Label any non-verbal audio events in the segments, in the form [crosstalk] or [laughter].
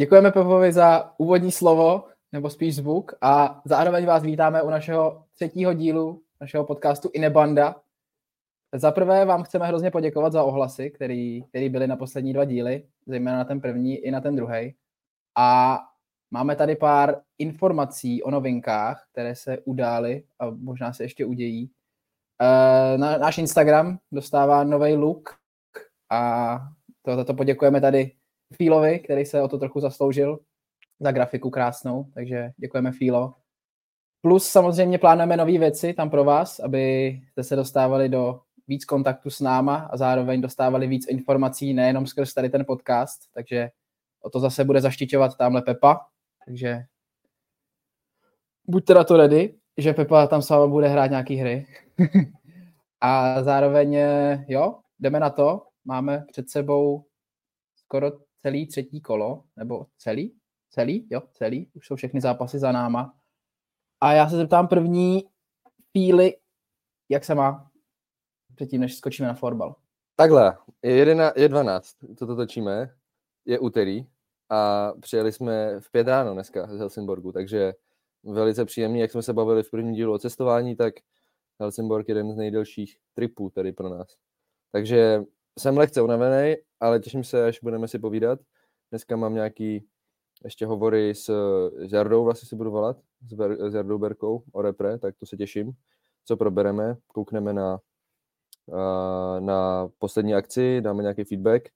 Děkujeme Pepovi za úvodní slovo, nebo spíš zvuk, a zároveň vás vítáme u našeho třetího dílu našeho podcastu Inebanda. Za prvé vám chceme hrozně poděkovat za ohlasy, který, který byly na poslední dva díly, zejména na ten první i na ten druhý. A máme tady pár informací o novinkách, které se udály a možná se ještě udějí. Na, náš Instagram dostává nový look a to, za to poděkujeme tady Fílovi, který se o to trochu zasloužil za grafiku krásnou, takže děkujeme Fílo. Plus samozřejmě plánujeme nové věci tam pro vás, abyste se dostávali do víc kontaktu s náma a zároveň dostávali víc informací nejenom skrz tady ten podcast, takže o to zase bude zaštiťovat tamhle Pepa, takže buďte na to ready, že Pepa tam s váma bude hrát nějaký hry. [laughs] a zároveň, jo, jdeme na to, máme před sebou skoro celý třetí kolo, nebo celý? Celý? Jo, celý. Už jsou všechny zápasy za náma. A já se zeptám první chvíli, jak se má předtím, než skočíme na florbal. Takhle, je, jedna, je 12, co to točíme, je úterý a přijeli jsme v pět ráno dneska z Helsingborgu, takže velice příjemný, jak jsme se bavili v prvním dílu o cestování, tak Helsingborg je jeden z nejdelších tripů tady pro nás. Takže jsem lehce unavený, ale těším se, až budeme si povídat. Dneska mám nějaký ještě hovory s, Jardou, vlastně si budu volat, s, Ber, s Jardou Berkou o repre, tak to se těším, co probereme, koukneme na, na poslední akci, dáme nějaký feedback.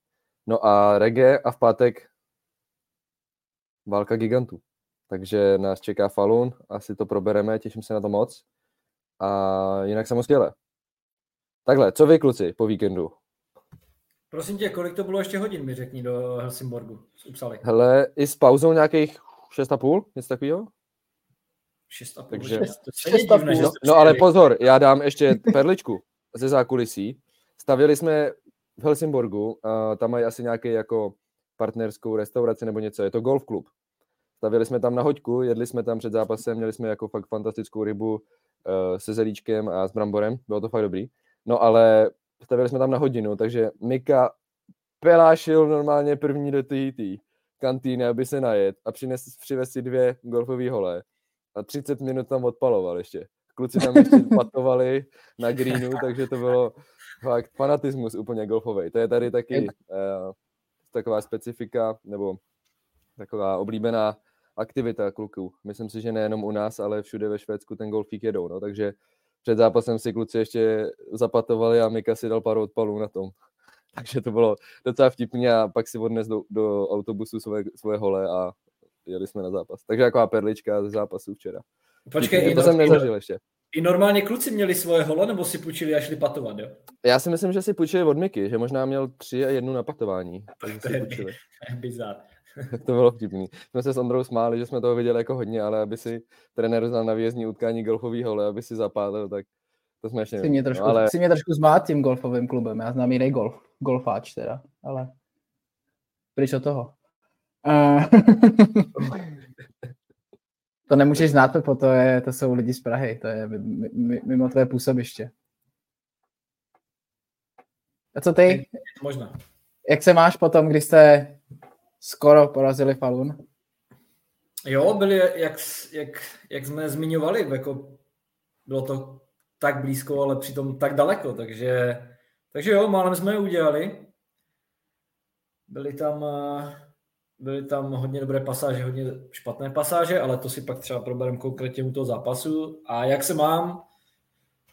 No a reggae a v pátek válka gigantů. Takže nás čeká Falun, asi to probereme, těším se na to moc. A jinak skvěle. Takhle, co vy kluci po víkendu? Prosím tě, kolik to bylo ještě hodin, mi řekni do Helsingborgu z Upsaly. Hele, i s pauzou nějakých 6,5, něco takového? 6,5, Takže... 6,5. No, no ale pozor, já dám ještě perličku ze zákulisí. Stavili jsme v Helsingborgu, uh, tam mají asi nějaký jako partnerskou restauraci nebo něco, je to golf klub. Stavili jsme tam na hoďku, jedli jsme tam před zápasem, měli jsme jako fakt fantastickou rybu uh, se zelíčkem a s bramborem, bylo to fakt dobrý. No ale stavili jsme tam na hodinu, takže Mika pelášil normálně první do té kantýny, aby se najet a přines, přivez si dvě golfové hole a 30 minut tam odpaloval ještě. Kluci tam ještě [laughs] patovali na greenu, takže to bylo fakt fanatismus úplně golfový. To je tady taky uh, taková specifika, nebo taková oblíbená aktivita kluků. Myslím si, že nejenom u nás, ale všude ve Švédsku ten golfík jedou, no, takže před zápasem si kluci ještě zapatovali a Mika si dal pár odpalů na tom. [laughs] Takže to bylo docela vtipně a pak si odnes do, do autobusu svoje, svoje hole a jeli jsme na zápas. Takže taková perlička ze zápasu včera. Počkej, to jsem nezažil ještě. I normálně kluci měli svoje hole, nebo si půjčili a šli patovat, jo? Já si myslím, že si půjčili od Miky, že možná měl tři a jednu na patování. [laughs] To si [laughs] je půjčili. [laughs] bizar. to bylo vtipný. Jsme se s Ondrou smáli, že jsme toho viděli jako hodně, ale aby si trenér znal na výjezdní utkání golfový hole, aby si zapálil, tak to jsme ještě si mě, trošku, no, ale... si mě trošku zmát tím golfovým klubem. Já znám jiný golf, golfáč teda, ale pryč od toho. Uh... [laughs] to nemůžeš znát, to, to, je, to jsou lidi z Prahy, to je mimo tvé působiště. A co ty? Možná. Jak se máš potom, když jste skoro porazili Falun. Jo, byli, jak, jak, jak jsme zmiňovali, jako bylo to tak blízko, ale přitom tak daleko, takže, takže jo, málem jsme je udělali. Byly tam, byly tam hodně dobré pasáže, hodně špatné pasáže, ale to si pak třeba probereme konkrétně u toho zápasu. A jak se mám?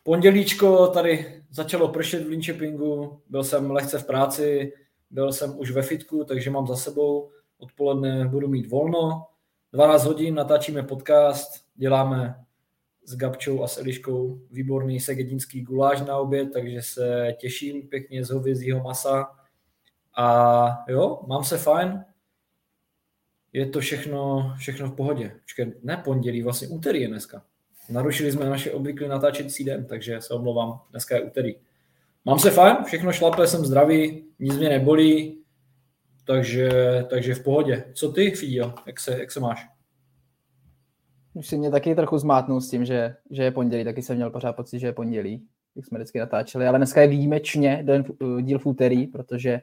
Pondělíčko tady začalo pršet v Linköpingu, byl jsem lehce v práci, byl jsem už ve fitku, takže mám za sebou, odpoledne budu mít volno, 12 hodin natáčíme podcast, děláme s Gabčou a s Eliškou výborný segedinský guláš na oběd, takže se těším pěkně z hovězího masa. A jo, mám se fajn, je to všechno, všechno v pohodě. Počkej, ne pondělí, vlastně úterý je dneska. Narušili jsme naše obvyklý natáčecí den, takže se omlouvám, dneska je úterý. Mám se fajn, všechno šlape, jsem zdravý, nic mě nebolí, takže, takže v pohodě. Co ty, Fío, jak se, jak se máš? Už si mě taky trochu zmátnul s tím, že, že je pondělí, taky jsem měl pořád pocit, že je pondělí, jak jsme vždycky natáčeli, ale dneska je výjimečně den, díl v úterý, protože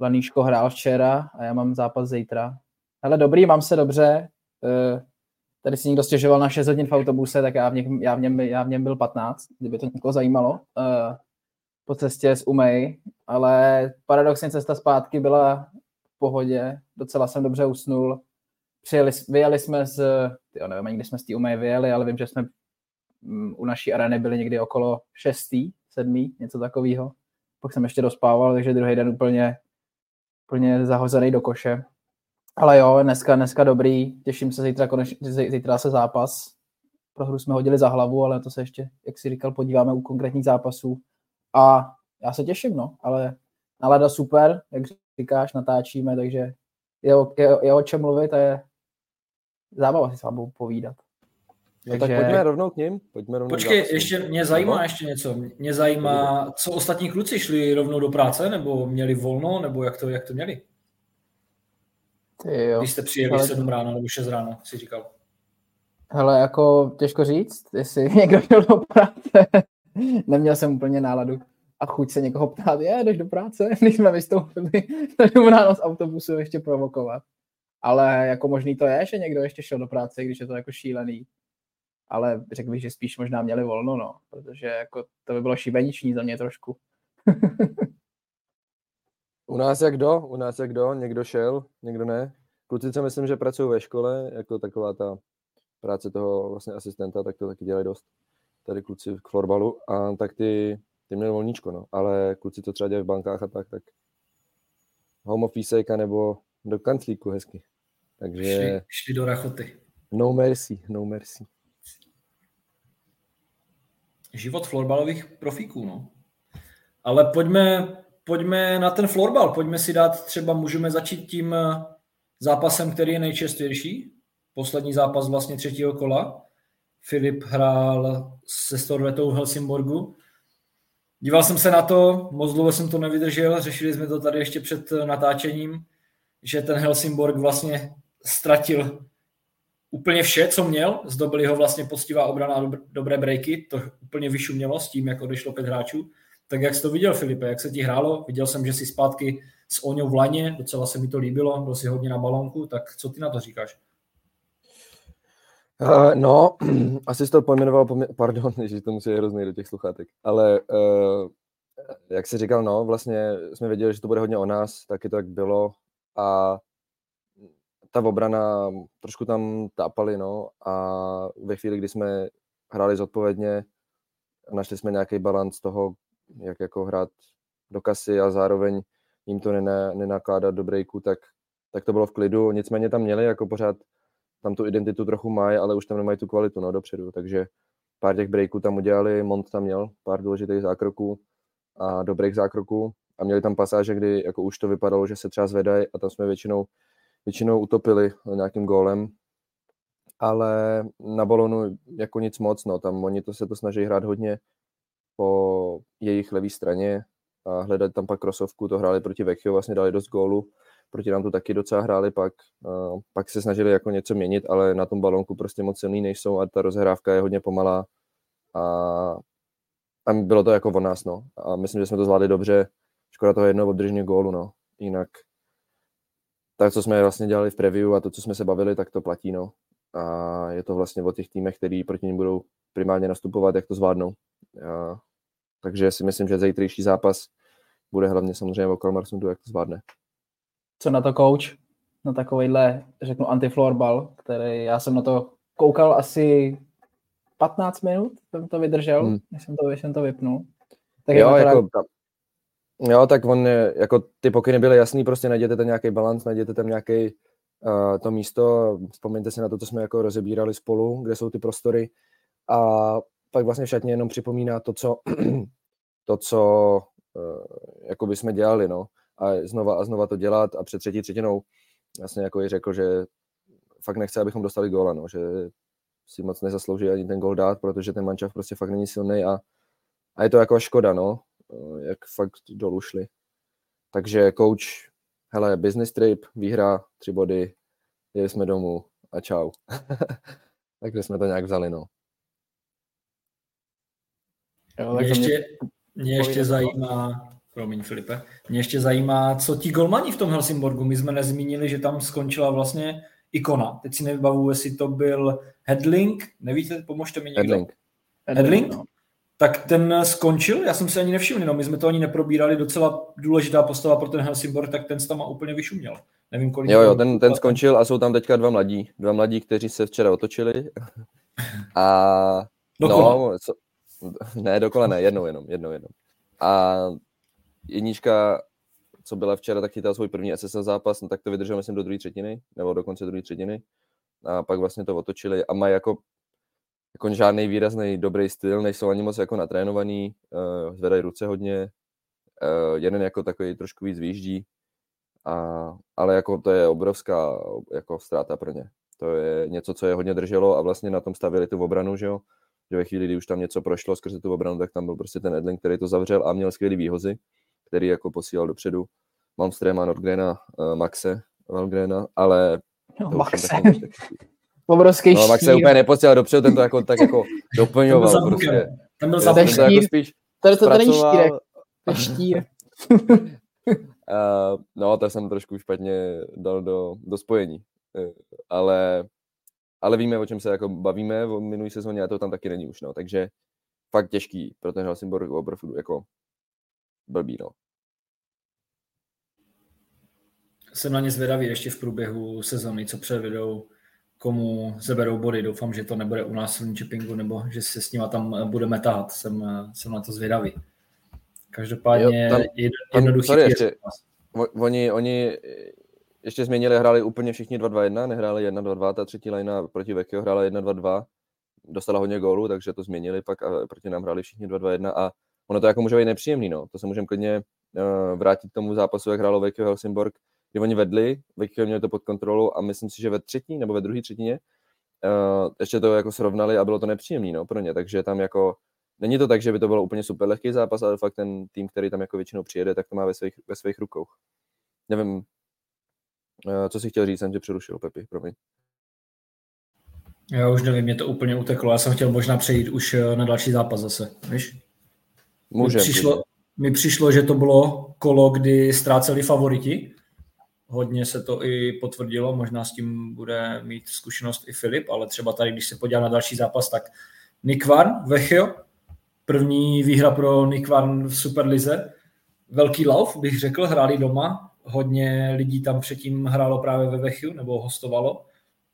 Laníško hrál včera a já mám zápas zítra, Ale dobrý, mám se dobře. Eh, tady si někdo stěžoval na 6 hodin v autobuse, tak já v, něm, já v, něm, já v něm byl 15, kdyby to někoho zajímalo. Po cestě z Umej, ale paradoxně cesta zpátky byla v pohodě, docela jsem dobře usnul. Přijeli, vyjeli jsme z, jo, nevím ani, kdy jsme z té Umej vyjeli, ale vím, že jsme mm, u naší areny byli někdy okolo 6. 7. něco takového. Pak jsem ještě dospával, takže druhý den úplně, úplně zahozený do koše. Ale jo, dneska, dneska dobrý, těším se zítra, konečně, zítra se zápas. Pro hru jsme hodili za hlavu, ale to se ještě, jak si říkal, podíváme u konkrétních zápasů. A já se těším, no, ale nálada super, jak říkáš, natáčíme, takže je, je, je o čem mluvit a je zábava si s vámi povídat. No takže... tak pojďme rovnou k ním. Pojďme rovnou Počkej, ještě mě zajímá no. ještě něco. Mě zajímá, co ostatní kluci šli rovnou do práce, nebo měli volno, nebo jak to, jak to měli? Ty jo. Když jste přijeli Ale... 7 ráno nebo 6 ráno, si říkal. Hele, jako těžko říct, jestli [laughs] někdo šel do práce. [laughs] Neměl jsem úplně náladu a chuť se někoho ptát, je, jdeš do práce, [laughs] když jsme vystoupili, [laughs] jdem ráno z autobusu ještě provokovat. Ale jako možný to je, že někdo ještě šel do práce, když je to jako šílený. Ale řekl bych, že spíš možná měli volno, no, protože jako to by bylo šibeniční za mě trošku. U nás jak kdo? U nás jak kdo? Někdo šel, někdo ne. Kluci, co myslím, že pracují ve škole, jako taková ta práce toho vlastně asistenta, tak to taky dělají dost. Tady kluci k florbalu, a tak ty, ty měli volníčko, no. Ale kluci, to třeba dělají v bankách a tak, tak home office nebo do kanclíku hezky. Takže... Šli, šli do rachoty. No mercy, no mercy. Život florbalových profíků, no. Ale pojďme, pojďme na ten florbal, pojďme si dát třeba, můžeme začít tím eh, zápasem, který je nejčastější. Poslední zápas vlastně třetího kola. Filip hrál se Storvetou v Helsingborgu. Díval jsem se na to, moc dlouho jsem to nevydržel, řešili jsme to tady ještě před eh, natáčením, že ten Helsingborg vlastně ztratil úplně vše, co měl. Zdobili ho vlastně poctivá obrana a dobré breaky, to úplně vyšumělo s tím, jak odešlo pět hráčů. Tak jak jsi to viděl, Filipe, jak se ti hrálo? Viděl jsem, že jsi zpátky s Oňou v laně, docela se mi to líbilo, byl si hodně na balonku, tak co ty na to říkáš? Uh, no, [clears throat] asi jsi to pojmenoval, pardon, [laughs] že to musí hrozný do těch sluchátek, ale uh, jak jsi říkal, no, vlastně jsme věděli, že to bude hodně o nás, taky to tak bylo a ta obrana trošku tam tápali, no, a ve chvíli, kdy jsme hráli zodpovědně, našli jsme nějaký balans toho, jak jako hrát do kasy a zároveň jim to nenakládat do breaku, tak, tak to bylo v klidu. Nicméně tam měli jako pořád, tam tu identitu trochu mají, ale už tam nemají tu kvalitu no, dopředu, takže pár těch breaků tam udělali, Mont tam měl pár důležitých zákroků a dobrých zákroků. A měli tam pasáže, kdy jako už to vypadalo, že se třeba zvedají a tam jsme většinou, většinou utopili nějakým gólem, ale na balonu jako nic moc, no, tam oni to se to snaží hrát hodně po jejich levé straně a hledat tam pak krosovku, to hráli proti Vecchio, vlastně dali dost gólu, proti nám to taky docela hráli, pak, uh, pak se snažili jako něco měnit, ale na tom balonku prostě moc silný nejsou a ta rozhrávka je hodně pomalá a, a bylo to jako o nás, no. A myslím, že jsme to zvládli dobře, škoda toho jednoho obdrženého gólu, no. Jinak tak, co jsme vlastně dělali v preview a to, co jsme se bavili, tak to platí, no. A je to vlastně o těch týmech, který proti ním budou primárně nastupovat, jak to zvládnou. A, takže si myslím, že zítřejší zápas bude hlavně samozřejmě o Kalmarsundu, jak to zvládne. Co na to coach? Na takovýhle, řeknu, antifloorball, který já jsem na to koukal asi 15 minut, jsem to vydržel, hmm. než jsem to, než jsem to vypnul. Tak jo, jako, ta, jo, tak on, jako ty pokyny byly jasný, prostě najděte tam nějaký balans, najděte tam nějaký uh, to místo, vzpomeňte si na to, co jsme jako rozebírali spolu, kde jsou ty prostory a pak vlastně v šatně jenom připomíná to, co, [clears throat] to, co uh, jako by jsme dělali, no. A znova a znova to dělat a před třetí třetinou vlastně jako i řekl, že fakt nechce, abychom dostali góla, no, že si moc nezaslouží ani ten gól dát, protože ten mančav prostě fakt není silný a, a je to jako škoda, no, jak fakt dolů šli. Takže coach, hele, business trip, výhra, tři body, jeli jsme domů a čau. [laughs] Takže jsme to nějak vzali, no. Jo, mě ještě, mě ještě zajímá, Promiň, Filipe. Mě ještě zajímá, co ti golmani v tom Helsingborgu. My jsme nezmínili, že tam skončila vlastně ikona. Teď si nevybavuju, jestli to byl Headling. Nevíte, pomožte mi někdo. Headling. Headling? No. Tak ten skončil, já jsem si ani nevšiml, no my jsme to ani neprobírali, docela důležitá postava pro ten Helsingborg, tak ten tam úplně vyšuměl. Nevím, kolik... Jo, jo, ten, ten skončil a jsou tam teďka dva mladí, dva mladí, kteří se včera otočili. [laughs] A dokola. no, co, ne, dokola ne, jednou jenom, jednou jenom. A jednička, co byla včera, tak chytal svůj první SSL zápas, no tak to vydržel myslím do druhé třetiny, nebo do konce druhé třetiny. A pak vlastně to otočili a mají jako, jako žádný výrazný dobrý styl, nejsou ani moc jako natrénovaný, uh, zvedají ruce hodně, uh, jeden jako takový trošku víc výjíždí, a, ale jako to je obrovská jako ztráta pro ně. To je něco, co je hodně drželo a vlastně na tom stavili tu obranu, že jo, že ve chvíli, kdy už tam něco prošlo skrze tu obranu, tak tam byl prostě ten Edling, který to zavřel a měl skvělý výhozy, který jako posílal dopředu. Malmströma, Nordgrena, uh, Maxe, Valgrena, ale... No, Maxe. Obrovský no, Maxe úplně neposílal dopředu, ten to jako, tak jako doplňoval. [laughs] Ten byl prostě. Ten byl za ten to jako spíš to, to, to není štírek, to štír. Uh, [laughs] [laughs] no, to jsem trošku špatně dal do, do spojení. Uh, ale, ale víme, o čem se jako bavíme v minulý sezóně a to tam taky není už, no. Takže fakt těžký pro ten Helsingborg opravdu jako blbý, no. Jsem na ně zvědavý ještě v průběhu sezóny, co předvedou, komu zeberou body. Doufám, že to nebude u nás v Chippingu, nebo že se s nima tam budeme tahat. Jsem, jsem na to zvědavý. Každopádně jo, tam, jednoduchý sorry, ještě, oni, oni ještě změnili, hráli úplně všichni 2-2-1, nehráli 1-2-2, ta třetí lajna proti Vekio hrála 1-2-2, dostala hodně gólů, takže to změnili pak a proti nám hráli všichni 2-2-1 a ono to jako může být nepříjemný, no. To se můžeme klidně uh, vrátit k tomu zápasu, jak hrálo Vekio Helsingborg, kdy oni vedli, Vekio měli to pod kontrolou a myslím si, že ve třetí nebo ve druhé třetině uh, ještě to jako srovnali a bylo to nepříjemný, no, pro ně, takže tam jako Není to tak, že by to bylo úplně super lehký zápas, ale fakt ten tým, který tam jako většinou přijede, tak to má ve svých, ve svých rukou. Nevím, eh, co si chtěl říct, jsem tě přerušil, Pepi, promiň. Já už nevím, mě to úplně uteklo. Já jsem chtěl možná přejít už eh, na další zápas zase, víš? Můžem, mi přišlo, mi přišlo, že to bylo kolo, kdy ztráceli favoriti. Hodně se to i potvrdilo, možná s tím bude mít zkušenost i Filip, ale třeba tady, když se podívá na další zápas, tak Nikvan, Vechio, První výhra pro Nikvan v Superlize. Velký lauf, bych řekl, hráli doma. Hodně lidí tam předtím hrálo právě ve Vechiu, nebo hostovalo,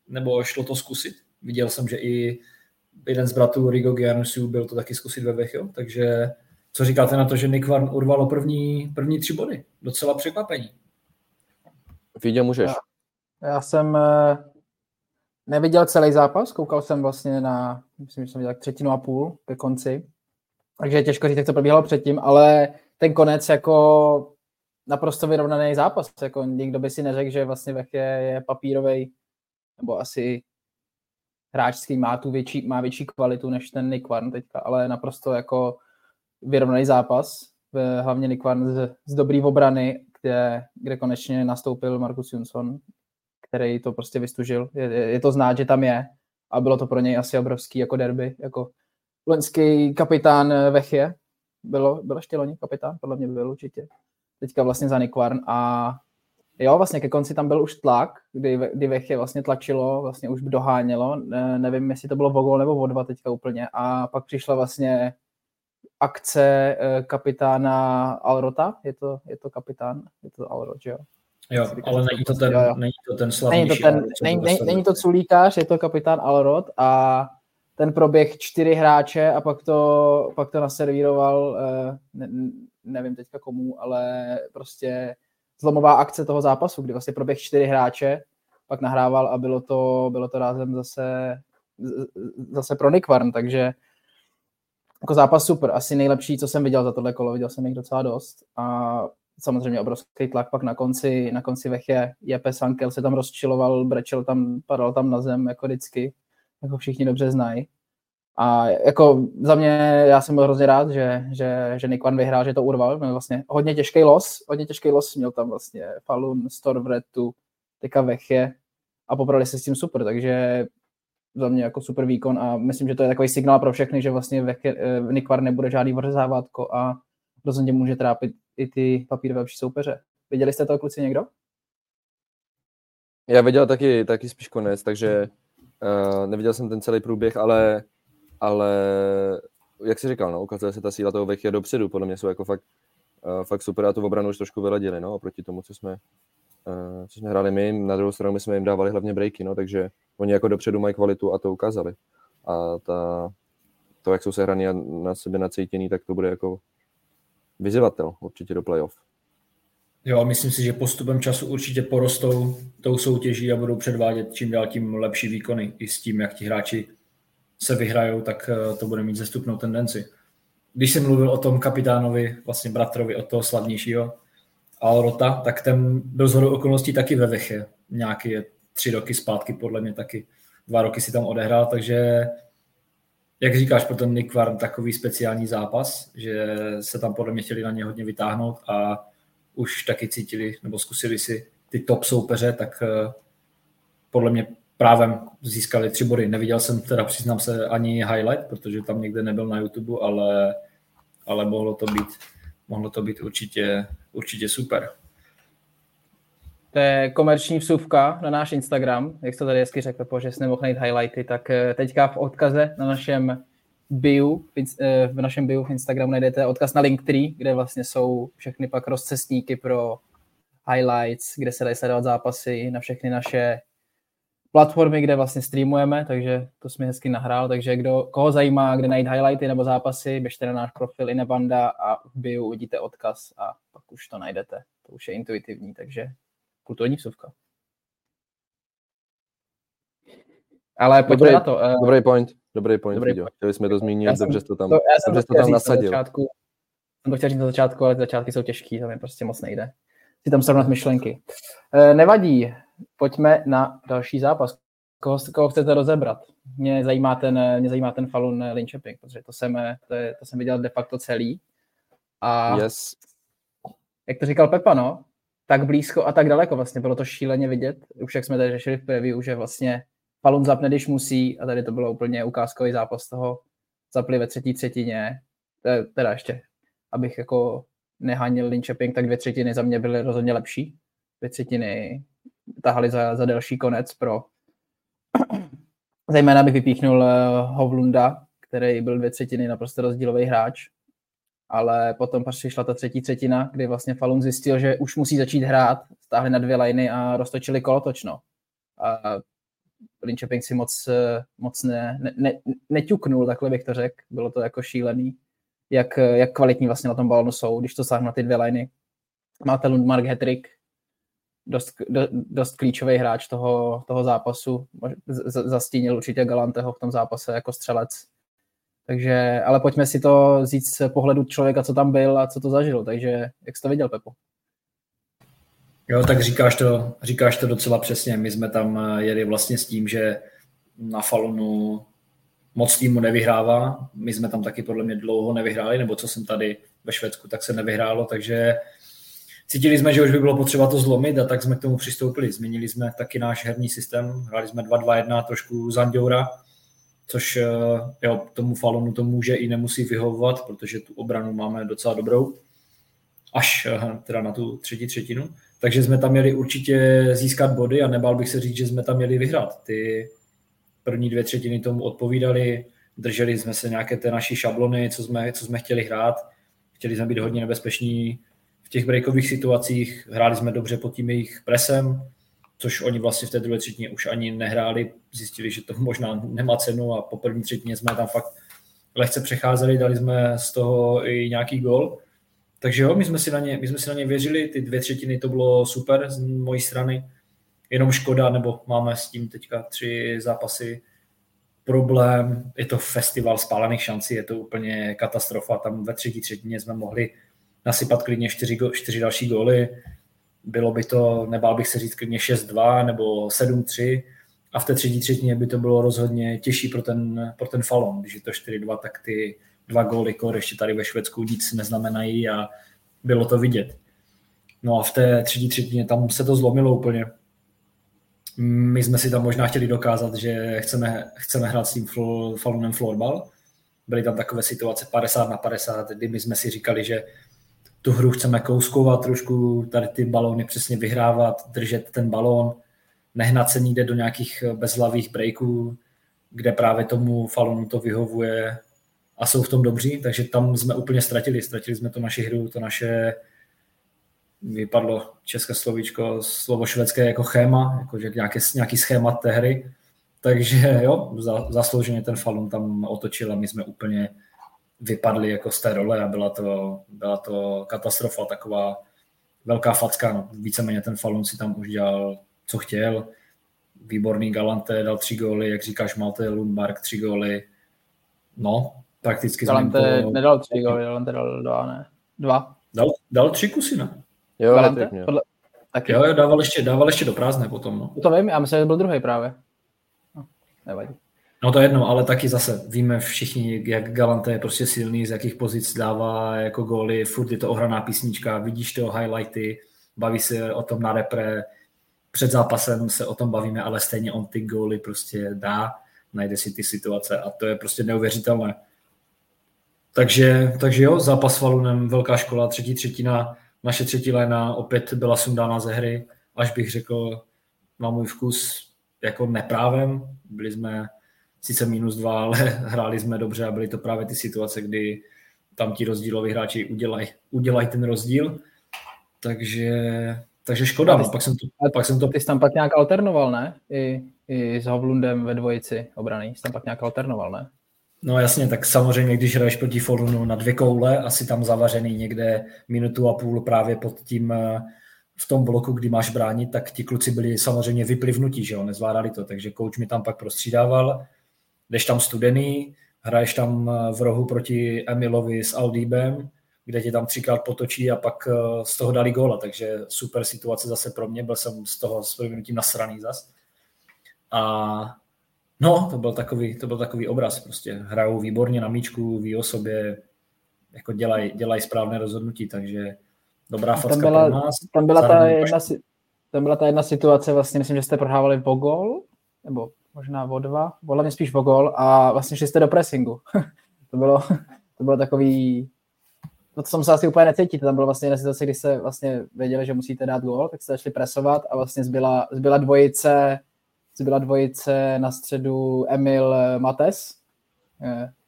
nebo šlo to zkusit. Viděl jsem, že i jeden z bratrů Rigo Giannusiu byl to taky zkusit ve Vechiu, takže co říkáte na to, že Nikvan urvalo první, první tři body? Docela překvapení. Vidě, můžeš. Já, já jsem eh, neviděl celý zápas, koukal jsem vlastně na, myslím, že jsem viděl třetinu a půl ke konci. Takže je těžko říct, jak to probíhalo předtím, ale ten konec jako naprosto vyrovnaný zápas. Jako nikdo by si neřekl, že vlastně Vech je, papírový, nebo asi hráč, který má tu větší, má větší kvalitu než ten Nick Warn teďka, ale naprosto jako vyrovnaný zápas. Hlavně Nick Warn z, z dobrý obrany, kde, kde konečně nastoupil Markus Jonsson, který to prostě vystužil. Je, je, je to znát, že tam je a bylo to pro něj asi obrovský jako derby, jako loňský kapitán eh, Vechě, bylo, byl ještě loni kapitán, podle mě byl určitě. Teďka vlastně za Nikvarn a jo, vlastně ke konci tam byl už tlak, kdy, kdy Vechě vlastně tlačilo, vlastně už dohánělo, ne, nevím, jestli to bylo o gol nebo o dva teďka úplně a pak přišla vlastně akce eh, kapitána Alrota, je to, je to kapitán, je to Alrot, že jo? Jo, ale není to ten, jo, jo. není to ten slavný není to, ten, není, není, není to Culíkář, je to kapitán Alrot a ten proběh čtyři hráče a pak to, pak to naservíroval, eh, ne, nevím teďka komu, ale prostě zlomová akce toho zápasu, kdy vlastně proběh čtyři hráče, pak nahrával a bylo to, bylo to rázem zase, zase pro Nikvarn, takže jako zápas super, asi nejlepší, co jsem viděl za tohle kolo, viděl jsem jich docela dost a samozřejmě obrovský tlak pak na konci, na konci veche, Jepe Sankel se tam rozčiloval, brečel tam, padal tam na zem jako vždycky, jako všichni dobře znají. A jako za mě, já jsem byl hrozně rád, že, že, že Nick Van vyhrál, že to urval. Měl vlastně hodně těžký los, hodně těžký los, měl tam vlastně Falun, Storvretu, teďka Vechě a poprali se s tím super, takže za mě jako super výkon a myslím, že to je takový signál pro všechny, že vlastně eh, Nick Van nebude žádný vrzávátko a rozhodně může trápit i ty papírové soupeře. Viděli jste to kluci někdo? Já viděl taky, taky spíš konec, takže uh, neviděl jsem ten celý průběh, ale, ale jak jsi říkal, no, ukazuje se ta síla toho Vecchia dopředu, podle mě jsou jako fakt, uh, fakt super a tu obranu už trošku vyladili, no, oproti tomu, co jsme, co jsme hráli my, na druhou stranu my jsme jim dávali hlavně breaky, no, takže oni jako dopředu mají kvalitu a to ukázali. A ta, to, jak jsou se hraní na sebe nacítěný, tak to bude jako vyzývatel určitě do playoff. Jo, myslím si, že postupem času určitě porostou tou soutěží a budou předvádět čím dál tím lepší výkony. I s tím, jak ti hráči se vyhrajou, tak eh, to bude mít zestupnou tendenci. Když jsem mluvil o tom kapitánovi, vlastně bratrovi od toho slavnějšího Alrota, tak ten byl z okolností taky ve Veche. Nějaké tři roky zpátky, podle mě taky. Dva roky si tam odehrál, takže jak říkáš, pro ten Nick Varn takový speciální zápas, že se tam podle mě chtěli na ně hodně vytáhnout a už taky cítili nebo zkusili si ty top soupeře, tak eh, podle mě právem získali tři body. Neviděl jsem teda, přiznám se, ani highlight, protože tam někde nebyl na YouTube, ale, ale mohlo to být, mohlo to být určitě, určitě super. To je komerční vsuvka na náš Instagram, jak jste tady hezky řekl, že jsi nemohl najít highlighty, tak eh, teďka v odkaze na našem bio, eh, v našem bio v Instagramu najdete odkaz na Linktree, kde vlastně jsou všechny pak rozcestníky pro highlights, kde se dají sledovat zápasy na všechny naše platformy, kde vlastně streamujeme, takže to jsme hezky nahrál, takže kdo, koho zajímá, kde najít highlighty nebo zápasy, běžte na náš profil Inebanda a v bio uvidíte odkaz a pak už to najdete. To už je intuitivní, takže kulturní vsuvka. Ale pojďme dobrý, na to. Uh, dobrý point, dobrý point, dobrý point. Chtěli jsme to zmínit, dobře to tam, to, já jsem dobře to tam nasadil. Začátku, jsem to chtěl říct na začátku, ale ty začátky jsou těžký, to mi prostě moc nejde. Si tam srovnat myšlenky. Uh, nevadí, pojďme na další zápas. Koho, koho chcete rozebrat? Mě zajímá ten, mě zajímá ten Falun Linköping, protože to jsem, to, je, to jsem viděl de facto celý. A yes. jak to říkal Pepa, no, tak blízko a tak daleko vlastně, bylo to šíleně vidět. Už jak jsme tady řešili v preview, že vlastně Falun zapne, když musí a tady to bylo úplně ukázkový zápas toho zapli ve třetí třetině. Teda ještě, abych jako nehanil Linköping, tak dvě třetiny za mě byly rozhodně lepší. Dvě třetiny tahali za, za delší konec pro zejména bych vypíchnul eh, Hovlunda, který byl dvě třetiny naprosto rozdílový hráč, ale potom přišla ta třetí třetina, kdy vlastně Falun zjistil, že už musí začít hrát, stáhli na dvě liny a roztočili kolotočno. A Linköping si moc, eh, moc ne, ne, ne, neťuknul, takhle bych to řekl. Bylo to jako šílený, jak, jak kvalitní vlastně na tom balonu jsou, když to sáhnu na ty dvě liny. Máte Lundmark Hetrick, dost, do, dost klíčový hráč toho, toho zápasu. Z, zastínil určitě Galanteho v tom zápase jako střelec. Takže, ale pojďme si to vzít z pohledu člověka, co tam byl a co to zažil. Takže jak jsi to viděl, Pepo? Jo, tak říkáš to, říkáš to docela přesně. My jsme tam eh, jeli vlastně s tím, že na Falunu moc týmu nevyhrává. My jsme tam taky podle mě dlouho nevyhráli, nebo co jsem tady ve Švédsku, tak se nevyhrálo, takže cítili jsme, že už by bylo potřeba to zlomit a tak jsme k tomu přistoupili. Změnili jsme taky náš herní systém, hráli jsme 2-2-1 trošku Zanděura, což eh, jo, tomu Falonu to může i nemusí vyhovovat, protože tu obranu máme docela dobrou, až eh, teda na tu třetí třetinu. Takže jsme tam měli určitě získat body a nebál bych se říct, že jsme tam měli vyhrát. Ty první dvě třetiny tomu odpovídali, drželi jsme se nějaké ty naší šablony, co jsme, co jsme chtěli hrát. Chtěli jsme být hodně nebezpeční v těch breakových situacích, hráli jsme dobře pod tím jejich presem, což oni vlastně v té druhé třetině už ani nehráli, zjistili, že to možná nemá cenu a po první třetině jsme tam fakt lehce přecházeli, dali jsme z toho i nějaký gol. Takže jo, my jsme, si na ně, my jsme si na ně věřili, ty dvě třetiny to bylo super z mojí strany, jenom škoda, nebo máme s tím teďka tři zápasy. Problém, je to festival spálených šancí, je to úplně katastrofa, tam ve třetí třetině jsme mohli nasypat klidně čtyři, čtyři další góly, bylo by to, nebál bych se říct klidně 6-2 nebo 7-3 a v té třetí třetině by to bylo rozhodně těžší pro ten, pro ten Falon. Když je to 4-2, tak ty dva góly kor ještě tady ve Švédsku nic neznamenají a bylo to vidět. No a v té třetí třetině tam se to zlomilo úplně. My jsme si tam možná chtěli dokázat, že chceme, chceme hrát s tím Falonem florbal. Byly tam takové situace 50 na 50, kdy my jsme si říkali, že tu hru chceme kouskovat trošku, tady ty balóny přesně vyhrávat, držet ten balón, nehnat se nikde do nějakých bezhlavých breaků, kde právě tomu Falonu to vyhovuje a jsou v tom dobří, takže tam jsme úplně ztratili. Ztratili jsme to naši hru, to naše vypadlo české slovíčko, slovo švédské jako schéma, jakože nějaký, nějaký schémat té hry. Takže jo, za, zaslouženě ten Falun tam otočil a my jsme úplně vypadli jako z té role a byla to, byla to katastrofa, taková velká facka. No. Víceméně ten Falun si tam už dělal, co chtěl. Výborný Galante dal tři góly, jak říkáš, Malte Lundmark tři góly. No, prakticky Galante to... nedal tři góly, Galante dal dva, ne? Dva. Dal, dal tři kusy, ne? Jo, Galante? Podle... Taky. Jo, jo, dával ještě, dával ještě do prázdné potom. No. To vím, já myslím, že byl druhý právě. No, nevadí. No to je jedno, ale taky zase víme všichni, jak Galante je prostě silný, z jakých pozic dává jako góly, furt je to ohraná písnička, vidíš to highlighty, baví se o tom na repre, před zápasem se o tom bavíme, ale stejně on ty góly prostě dá, najde si ty situace a to je prostě neuvěřitelné. Takže, takže jo, zápas s Valunem, velká škola, třetí třetina, naše třetí léna opět byla sundána ze hry, až bych řekl na můj vkus jako neprávem. Byli jsme sice minus dva, ale [laughs] hráli jsme dobře a byly to právě ty situace, kdy tam ti rozdíloví hráči udělají udělaj ten rozdíl. Takže, takže škoda. No, pak jsem to, pak jsem to... Ty jsi tam pak nějak alternoval, ne? I, i s Hovlundem ve dvojici obrany. Jsi tam pak nějak alternoval, ne? No jasně, tak samozřejmě, když hraješ proti Forunu na dvě koule, asi tam zavařený někde minutu a půl právě pod tím eh, v tom bloku, kdy máš bránit, tak ti kluci byli samozřejmě vyplivnutí, že jo, nezvládali to, takže kouč mi tam pak prostřídával, jdeš tam studený, hraješ tam eh, v rohu proti Emilovi s Aldíbem, kde tě tam třikrát potočí a pak eh, z toho dali góla, takže super situace zase pro mě, byl jsem z toho s provinutím nasraný zas. A no, to byl takový, to byl takový obraz, prostě hrajou výborně na míčku, ví o sobě, jako dělají dělaj správné rozhodnutí, takže dobrá facka tam byla, pro nás. Tam byla, ta jedna, tam byla ta jedna situace, vlastně myslím, že jste prohrávali po gol, nebo možná o dva, hlavně spíš o gol a vlastně šli jste do pressingu. [laughs] to, bylo, to bylo takový, to jsem se asi úplně necítíte, tam bylo vlastně situace, kdy se vlastně věděli, že musíte dát gol, tak jste začali presovat a vlastně zbyla, zbyla dvojice, zbyla dvojice na středu Emil Mates,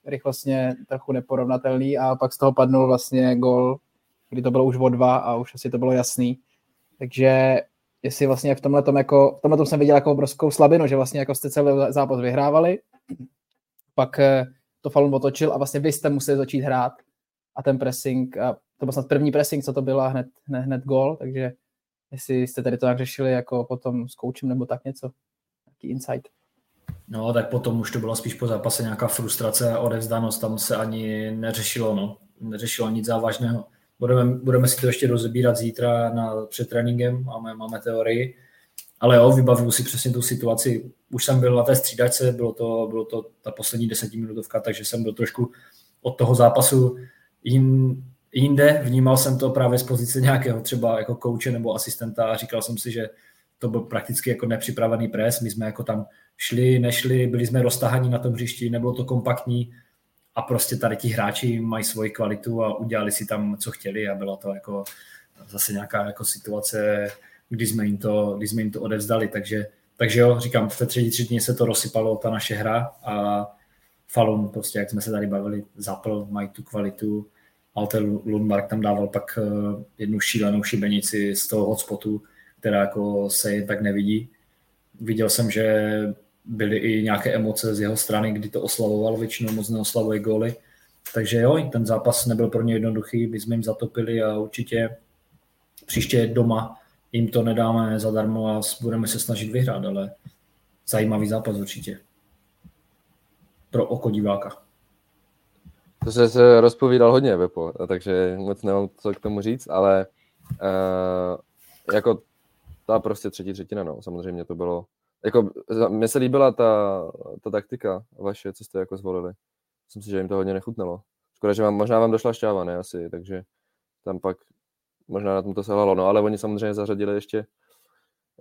rychlostně trochu neporovnatelný a pak z toho padnul vlastně gol, kdy to bylo už o dva a už asi to bylo jasný. Takže jestli vlastně v tomhle jako, v tomhle jsem viděl jako obrovskou slabinu, že vlastně jako jste celý zápas vyhrávali, pak eh, to Falun otočil a vlastně vy jste museli začít hrát a ten pressing, a to byl snad první pressing, co to byla, hned, hned, hned gol, takže jestli jste tady to nějak řešili jako potom s koučem nebo tak něco, nějaký insight. No, tak potom už to bylo spíš po zápase nějaká frustrace a odevzdanost, tam se ani neřešilo, no. Neřešilo nic závažného. Budeme, budeme si to ještě rozebírat zítra na, před tréninkem, máme, máme teorii. Ale jo, vybavuju si přesně tu situaci. Už jsem byl na té střídačce, bylo to, bylo to ta poslední desetiminutovka, takže jsem byl trošku od toho zápasu jin, jinde. Vnímal jsem to právě z pozice nějakého třeba jako kouče nebo asistenta a říkal jsem si, že to byl prakticky jako nepřipravený pres. My jsme jako tam šli, nešli, byli jsme roztahaní na tom hřišti, nebylo to kompaktní a prostě tady ti hráči mají svoji kvalitu a udělali si tam, co chtěli a byla to jako zase nějaká jako situace, kdy jsme jim to, kdy jsme jim to odevzdali, takže, takže jo, říkám, v té třetí třetině se to rozsypalo, ta naše hra a Falun, prostě jak jsme se tady bavili, zapl, mají tu kvalitu, Alter Lundmark tam dával pak eh, jednu šílenou šibenici z toho hotspotu, která jako se jen tak nevidí. Viděl jsem, že byly i nějaké emoce z jeho strany, kdy to oslavoval, většinou moc neoslavuje góly. Takže jo, ten zápas nebyl pro ně jednoduchý, my jsme jim zatopili a určitě příště doma jim to nedáme zadarmo a budeme se snažit vyhrát, ale zajímavý zápas určitě. Pro oko diváka. To se, rozpovídal hodně, Vepo, takže moc nemám co k tomu říct, ale uh, jako ta prostě třetí třetina, no, samozřejmě to bylo jako, mně se líbila ta, ta taktika vaše, co jste jako zvolili. Myslím si, že jim to hodně nechutnalo. Škoda, že vám, možná vám došla šťáva, ne asi, takže tam pak možná na tom to selhalo. No, ale oni samozřejmě zařadili ještě,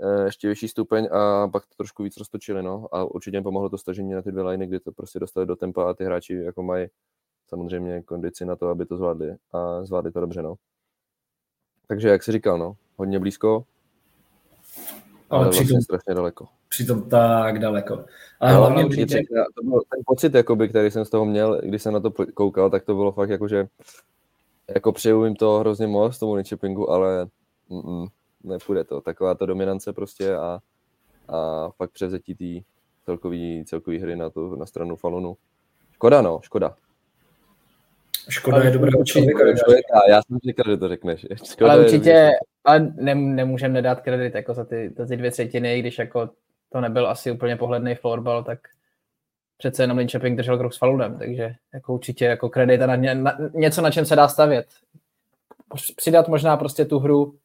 eh, ještě vyšší stupeň a pak to trošku víc roztočili, no. A určitě jim pomohlo to stažení na ty dvě liny, kdy to prostě dostali do tempa a ty hráči jako mají samozřejmě kondici na to, aby to zvládli a zvládli to dobře, no. Takže jak jsi říkal, no, hodně blízko, ale, ale přitom, vlastně strašně daleko. Přitom tak daleko. Ale no, hlavně určitě... to byl ten pocit, jakoby, který jsem z toho měl, když jsem na to koukal, tak to bylo fakt jako, že jako přeju jim to hrozně moc, tomu Nichipingu, ale mm, nepůjde to. Taková to dominance prostě a, a fakt převzetí té celkový, celkový hry na, tu, na stranu Falunu. Škoda, no, škoda. Škoda ale je dobrého člověka. člověka. Já jsem říkal, že to řekneš. [laughs] Škoda ale určitě, je, ale ne, nemůžeme nedat kredit jako za ty, za ty dvě třetiny, když jako to nebyl asi úplně pohledný florbal, tak přece jenom Linköping držel krok s Falunem, takže jako určitě jako kredit a na, ně, na, něco, na čem se dá stavět. Přidat možná prostě tu hru,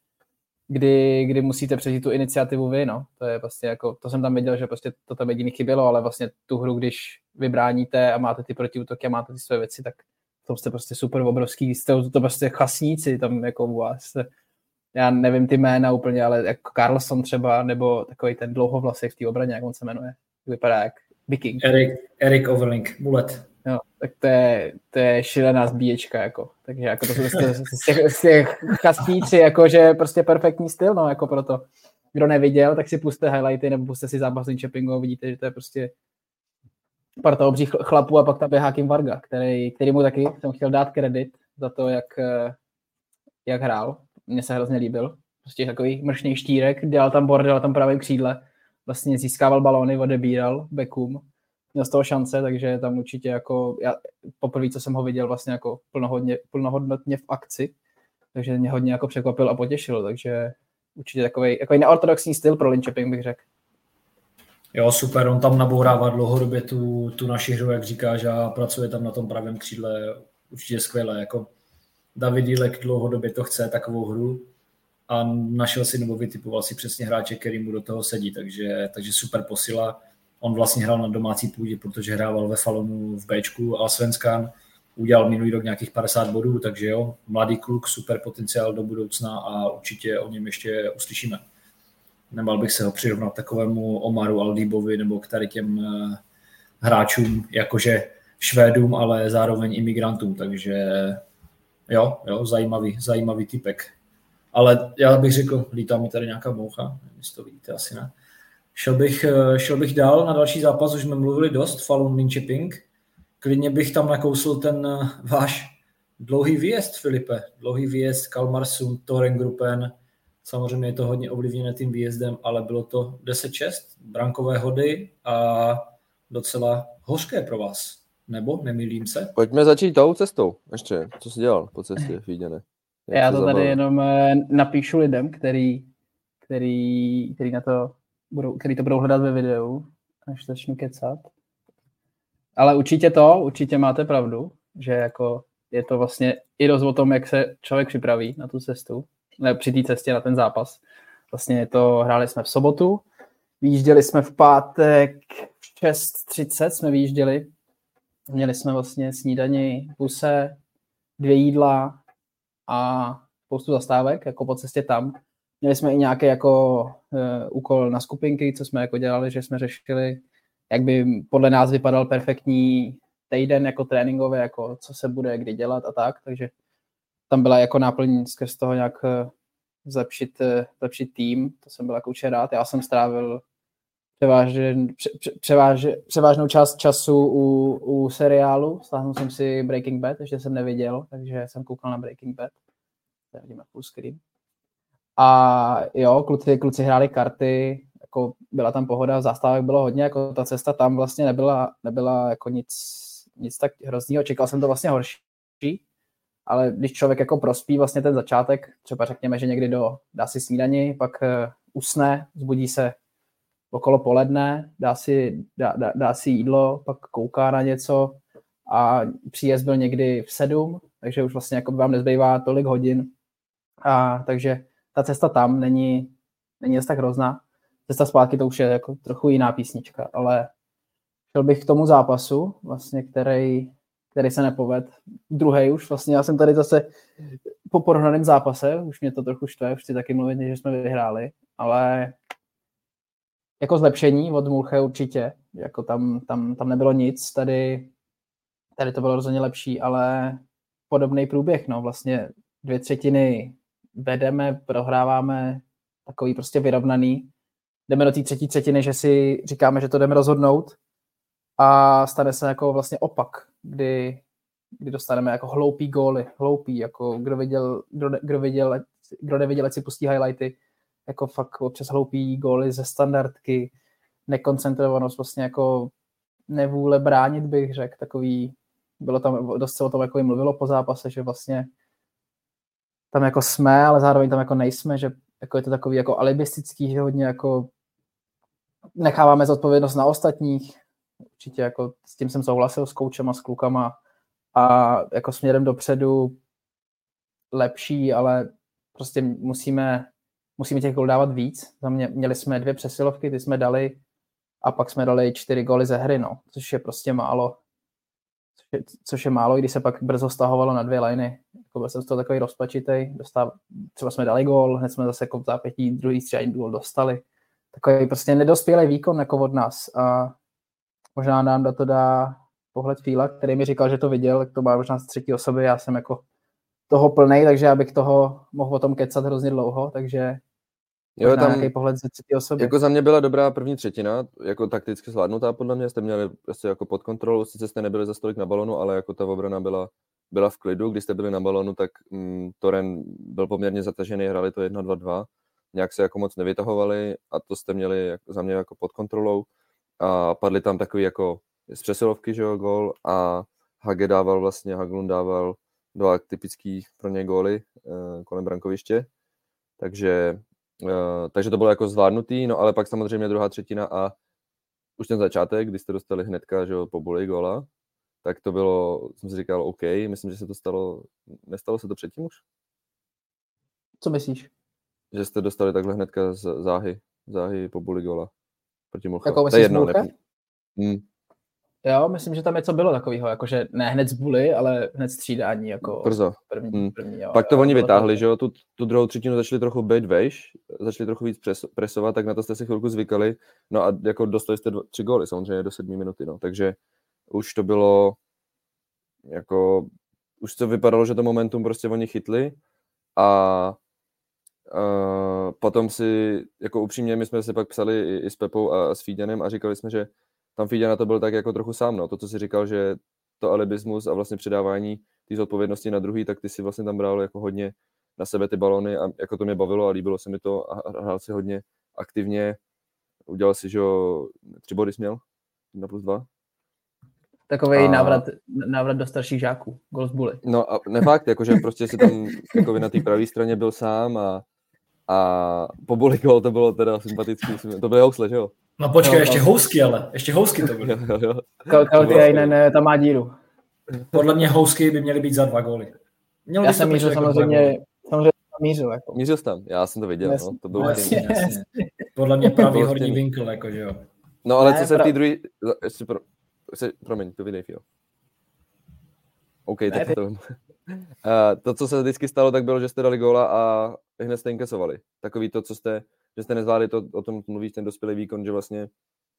kdy, kdy musíte přežít tu iniciativu vy, no. To je prostě jako, to jsem tam viděl, že prostě to tam jediný chybělo, ale vlastně tu hru, když vybráníte a máte ty protiútoky a máte ty své věci, tak to jste prostě super obrovský, jste to prostě chasníci tam jako u vás. Jste, já nevím ty jména úplně, ale jako Carlson třeba, nebo takový ten dlouhovlasek v té obraně, jak on se jmenuje. Vypadá jak Viking. Erik, Erik Overlink, Mulet. Jo, tak to je, to je šílená zbíječka, jako. Takže jako to jsou z, z těch, z těch chastíci, jako že prostě perfektní styl, no, jako proto. Kdo neviděl, tak si puste highlighty nebo puste si zápas Linköpingu a vidíte, že to je prostě parta obřích chlapů a pak tam běhá Kim Varga, který, který mu taky jsem chtěl dát kredit za to, jak, jak hrál. Mně se hrozně líbil. Prostě takový mršný štírek, dělal tam bordel tam pravém křídle, vlastně získával balóny, odebíral Beckum, měl z toho šance, takže tam určitě jako, já poprvé, co jsem ho viděl vlastně jako plnohodně, plnohodnotně v akci, takže mě hodně jako překvapil a potěšil, takže určitě takový, takový neortodoxní styl pro Linköping bych řekl. Jo, super, on tam nabourává dlouhodobě tu, tu naši hru, jak říkáš, a pracuje tam na tom pravém křídle určitě skvěle. Jako David Dílek dlouhodobě to chce, takovou hru a našel si nebo vytipoval si přesně hráče, který mu do toho sedí, takže, takže super posila. On vlastně hrál na domácí půdě, protože hrával ve Falonu v Bčku a Svenskan udělal minulý rok nějakých 50 bodů, takže jo, mladý kluk, super potenciál do budoucna a určitě o něm ještě uslyšíme nemal bych se ho přirovnat takovému Omaru Aldíbovi nebo k tady těm eh, hráčům, jakože Švédům, ale zároveň imigrantům, takže jo, jo, zajímavý, zajímavý typek. Ale já bych řekl, lítá mi tady nějaká moucha, jestli to vidíte, asi ne. Šel bych, eh, šel bych dál na další zápas, už jsme mluvili dost, Falun Linköping. Klidně bych tam nakousl ten eh, váš dlouhý výjezd, Filipe. Dlouhý výjezd Kalmarsund, Torengruppen, Samozřejmě je to hodně ovlivněné tím výjezdem, ale bylo to 10-6 brankové hody a docela hořké pro vás. Nebo nemýlím se? Pojďme začít tou cestou ještě. Co jsi dělal po cestě [laughs] v? Já to tady jenom eh, napíšu lidem, který, který, který, na to budou, který to budou hledat ve videu, až začnu kecat. Ale určitě to, určitě máte pravdu, že jako je to vlastně i dost o tom, jak se člověk připraví na tu cestu při té cestě na ten zápas. Vlastně to hráli jsme v sobotu, vyjížděli jsme v pátek v 6.30 jsme vyjížděli. Měli jsme vlastně snídani, puse, dvě jídla a spoustu zastávek, jako po cestě tam. Měli jsme i nějaký jako uh, úkol na skupinky, co jsme jako dělali, že jsme řešili, jak by podle nás vypadal perfektní týden jako tréninkový, jako co se bude kdy dělat a tak, takže tam byla jako náplň skrz toho nějak eh, zlepšit, eh, zlepšit tým, to jsem byl jako určitě rád. Já jsem strávil převážně, převáž, převážnou část času u, u seriálu, stáhnul jsem si Breaking Bad, ještě jsem neviděl, takže jsem koukal na Breaking Bad. Tady vidíme full screen. A jo, kluci, kluci hráli karty, jako byla tam pohoda, zastávek bylo hodně, jako ta cesta tam vlastně nebyla, nebyla jako nic, nic tak hroznýho, čekal jsem to vlastně horší, ale když člověk jako prospí vlastně ten začátek, třeba řekněme, že někdy do, dá si snídani, pak uh, usne, zbudí se okolo poledne, dá si, dá, dá, dá si jídlo, pak kouká na něco a příjezd byl někdy v sedm, takže už vlastně jako vám nezbývá tolik hodin. A, takže ta cesta tam není, není tak hrozná. Cesta zpátky to už je jako trochu jiná písnička, ale šel bych k tomu zápasu, vlastně, který který se nepoved. Druhý už, vlastně já jsem tady zase po porovnaném zápase, už mě to trochu štve, už chci taky mluvit, že jsme vyhráli, ale jako zlepšení od Mulche určitě, jako tam, tam, tam nebylo nic, tady, tady to bylo rozhodně lepší, ale podobný průběh, no vlastně dvě třetiny vedeme, prohráváme takový prostě vyrovnaný. Jdeme do té třetí třetiny, že si říkáme, že to jdeme rozhodnout a stane se jako vlastně opak, kdy, kdy dostaneme jako hloupý góly, hloupý, jako kdo viděl, kdo, kdo viděl, kdo neviděl, si pustí highlighty, jako fakt občas hloupý góly ze standardky, nekoncentrovanost, vlastně jako nevůle bránit, bych řekl, takový, bylo tam, dost se o tom jako mluvilo po zápase, že vlastně tam jako jsme, ale zároveň tam jako nejsme, že jako je to takový jako alibistický, že hodně jako necháváme zodpovědnost na ostatních. Určitě jako s tím jsem souhlasil s koučem a s klukama a jako směrem dopředu lepší, ale prostě musíme, musíme těch gol dávat víc. Za mě, měli jsme dvě přesilovky, ty jsme dali a pak jsme dali čtyři goly ze hry, no, což je prostě málo. Což je, což je málo, když se pak brzo stahovalo na dvě liny. Jako byl jsem z toho takový rozpačitej, dostáv, třeba jsme dali gól, hned jsme zase jako v zápětí druhý střelní gól dostali. Takový prostě nedospělý výkon jako od nás a možná nám do to dá pohled Fíla, který mi říkal, že to viděl, to má možná z třetí osoby, já jsem jako toho plnej, takže já bych toho mohl o tom kecat hrozně dlouho, takže Jo, tam nějaký pohled ze třetí osoby. Jako za mě byla dobrá první třetina, jako takticky zvládnutá podle mě, jste měli asi jako pod kontrolou, sice jste nebyli za stolik na balonu, ale jako ta obrana byla, byla v klidu, když jste byli na balonu, tak mm, Toren byl poměrně zatažený, hrali to 1-2-2, nějak se jako moc nevytahovali a to jste měli jako, za mě jako pod kontrolou a padly tam takový jako z přesilovky, že jo, gol a Hage dával vlastně, Haglund dával dva typický pro ně góly uh, kolem brankoviště, takže Uh, takže to bylo jako zvládnutý, no ale pak samozřejmě druhá třetina a už ten začátek, kdy jste dostali hnedka, že jo, po boli gola, tak to bylo, jsem si říkal, OK, myslím, že se to stalo, nestalo se to předtím už? Co myslíš? Že jste dostali takhle hnedka z záhy, záhy po boli gola proti Mulcha. Jako to je jedno, hmm. Jo, myslím, že tam něco bylo takového, jakože ne hned z buly, ale hned střídání jako Brzo. první. Hmm. první jo, Pak to jo, oni vytáhli, to... že jo, tu, tu druhou třetinu začali trochu být vejš, začali trochu víc pres, presovat, tak na to jste si chvilku zvykali, no a jako dostali jste dva, tři góly samozřejmě do sedmi minuty, no, takže už to bylo jako, už to vypadalo, že to momentum prostě oni chytli a Uh, potom si, jako upřímně, my jsme si pak psali i, i s Pepou a, a s Fíďanem a říkali jsme, že tam Fíďa na to byl tak jako trochu sám, no. To, co si říkal, že to alibismus a vlastně předávání té zodpovědnosti na druhý, tak ty si vlastně tam bral jako hodně na sebe ty balony a jako to mě bavilo a líbilo se mi to a hrál si hodně aktivně. Udělal si, že jo, tři body směl, na plus dva. Takový a... návrat, návrat do starších žáků, gol z buly. No a ne fakt, jakože prostě si tam [laughs] jako na té pravé straně byl sám a, a po buli gol to bylo teda sympatický, to bylo housle, že jo? No počkej, no, ještě no. housky ale, ještě housky to byly. Kalty ne, ne, tam má díru. Podle mě housky by měly být za dva góly. Měl já jsem mířil samozřejmě, samozřejmě mířil. Jako. Mířil jsi tam, já jsem to viděl. Jasně, no, to bylo jasně, jasně. Podle mě pravý horní vinkl, jako, že jo. No ale ne, co se pra... té druhé, ještě pro... Se, promiň, povídej, Fio. OK, ne, tak ty... to... Uh, [laughs] to, co se vždycky stalo, tak bylo, že jste dali góla a hned jste inkasovali. Takový to, co jste že jste nezvládli to, o tom mluvíš, ten dospělý výkon, že vlastně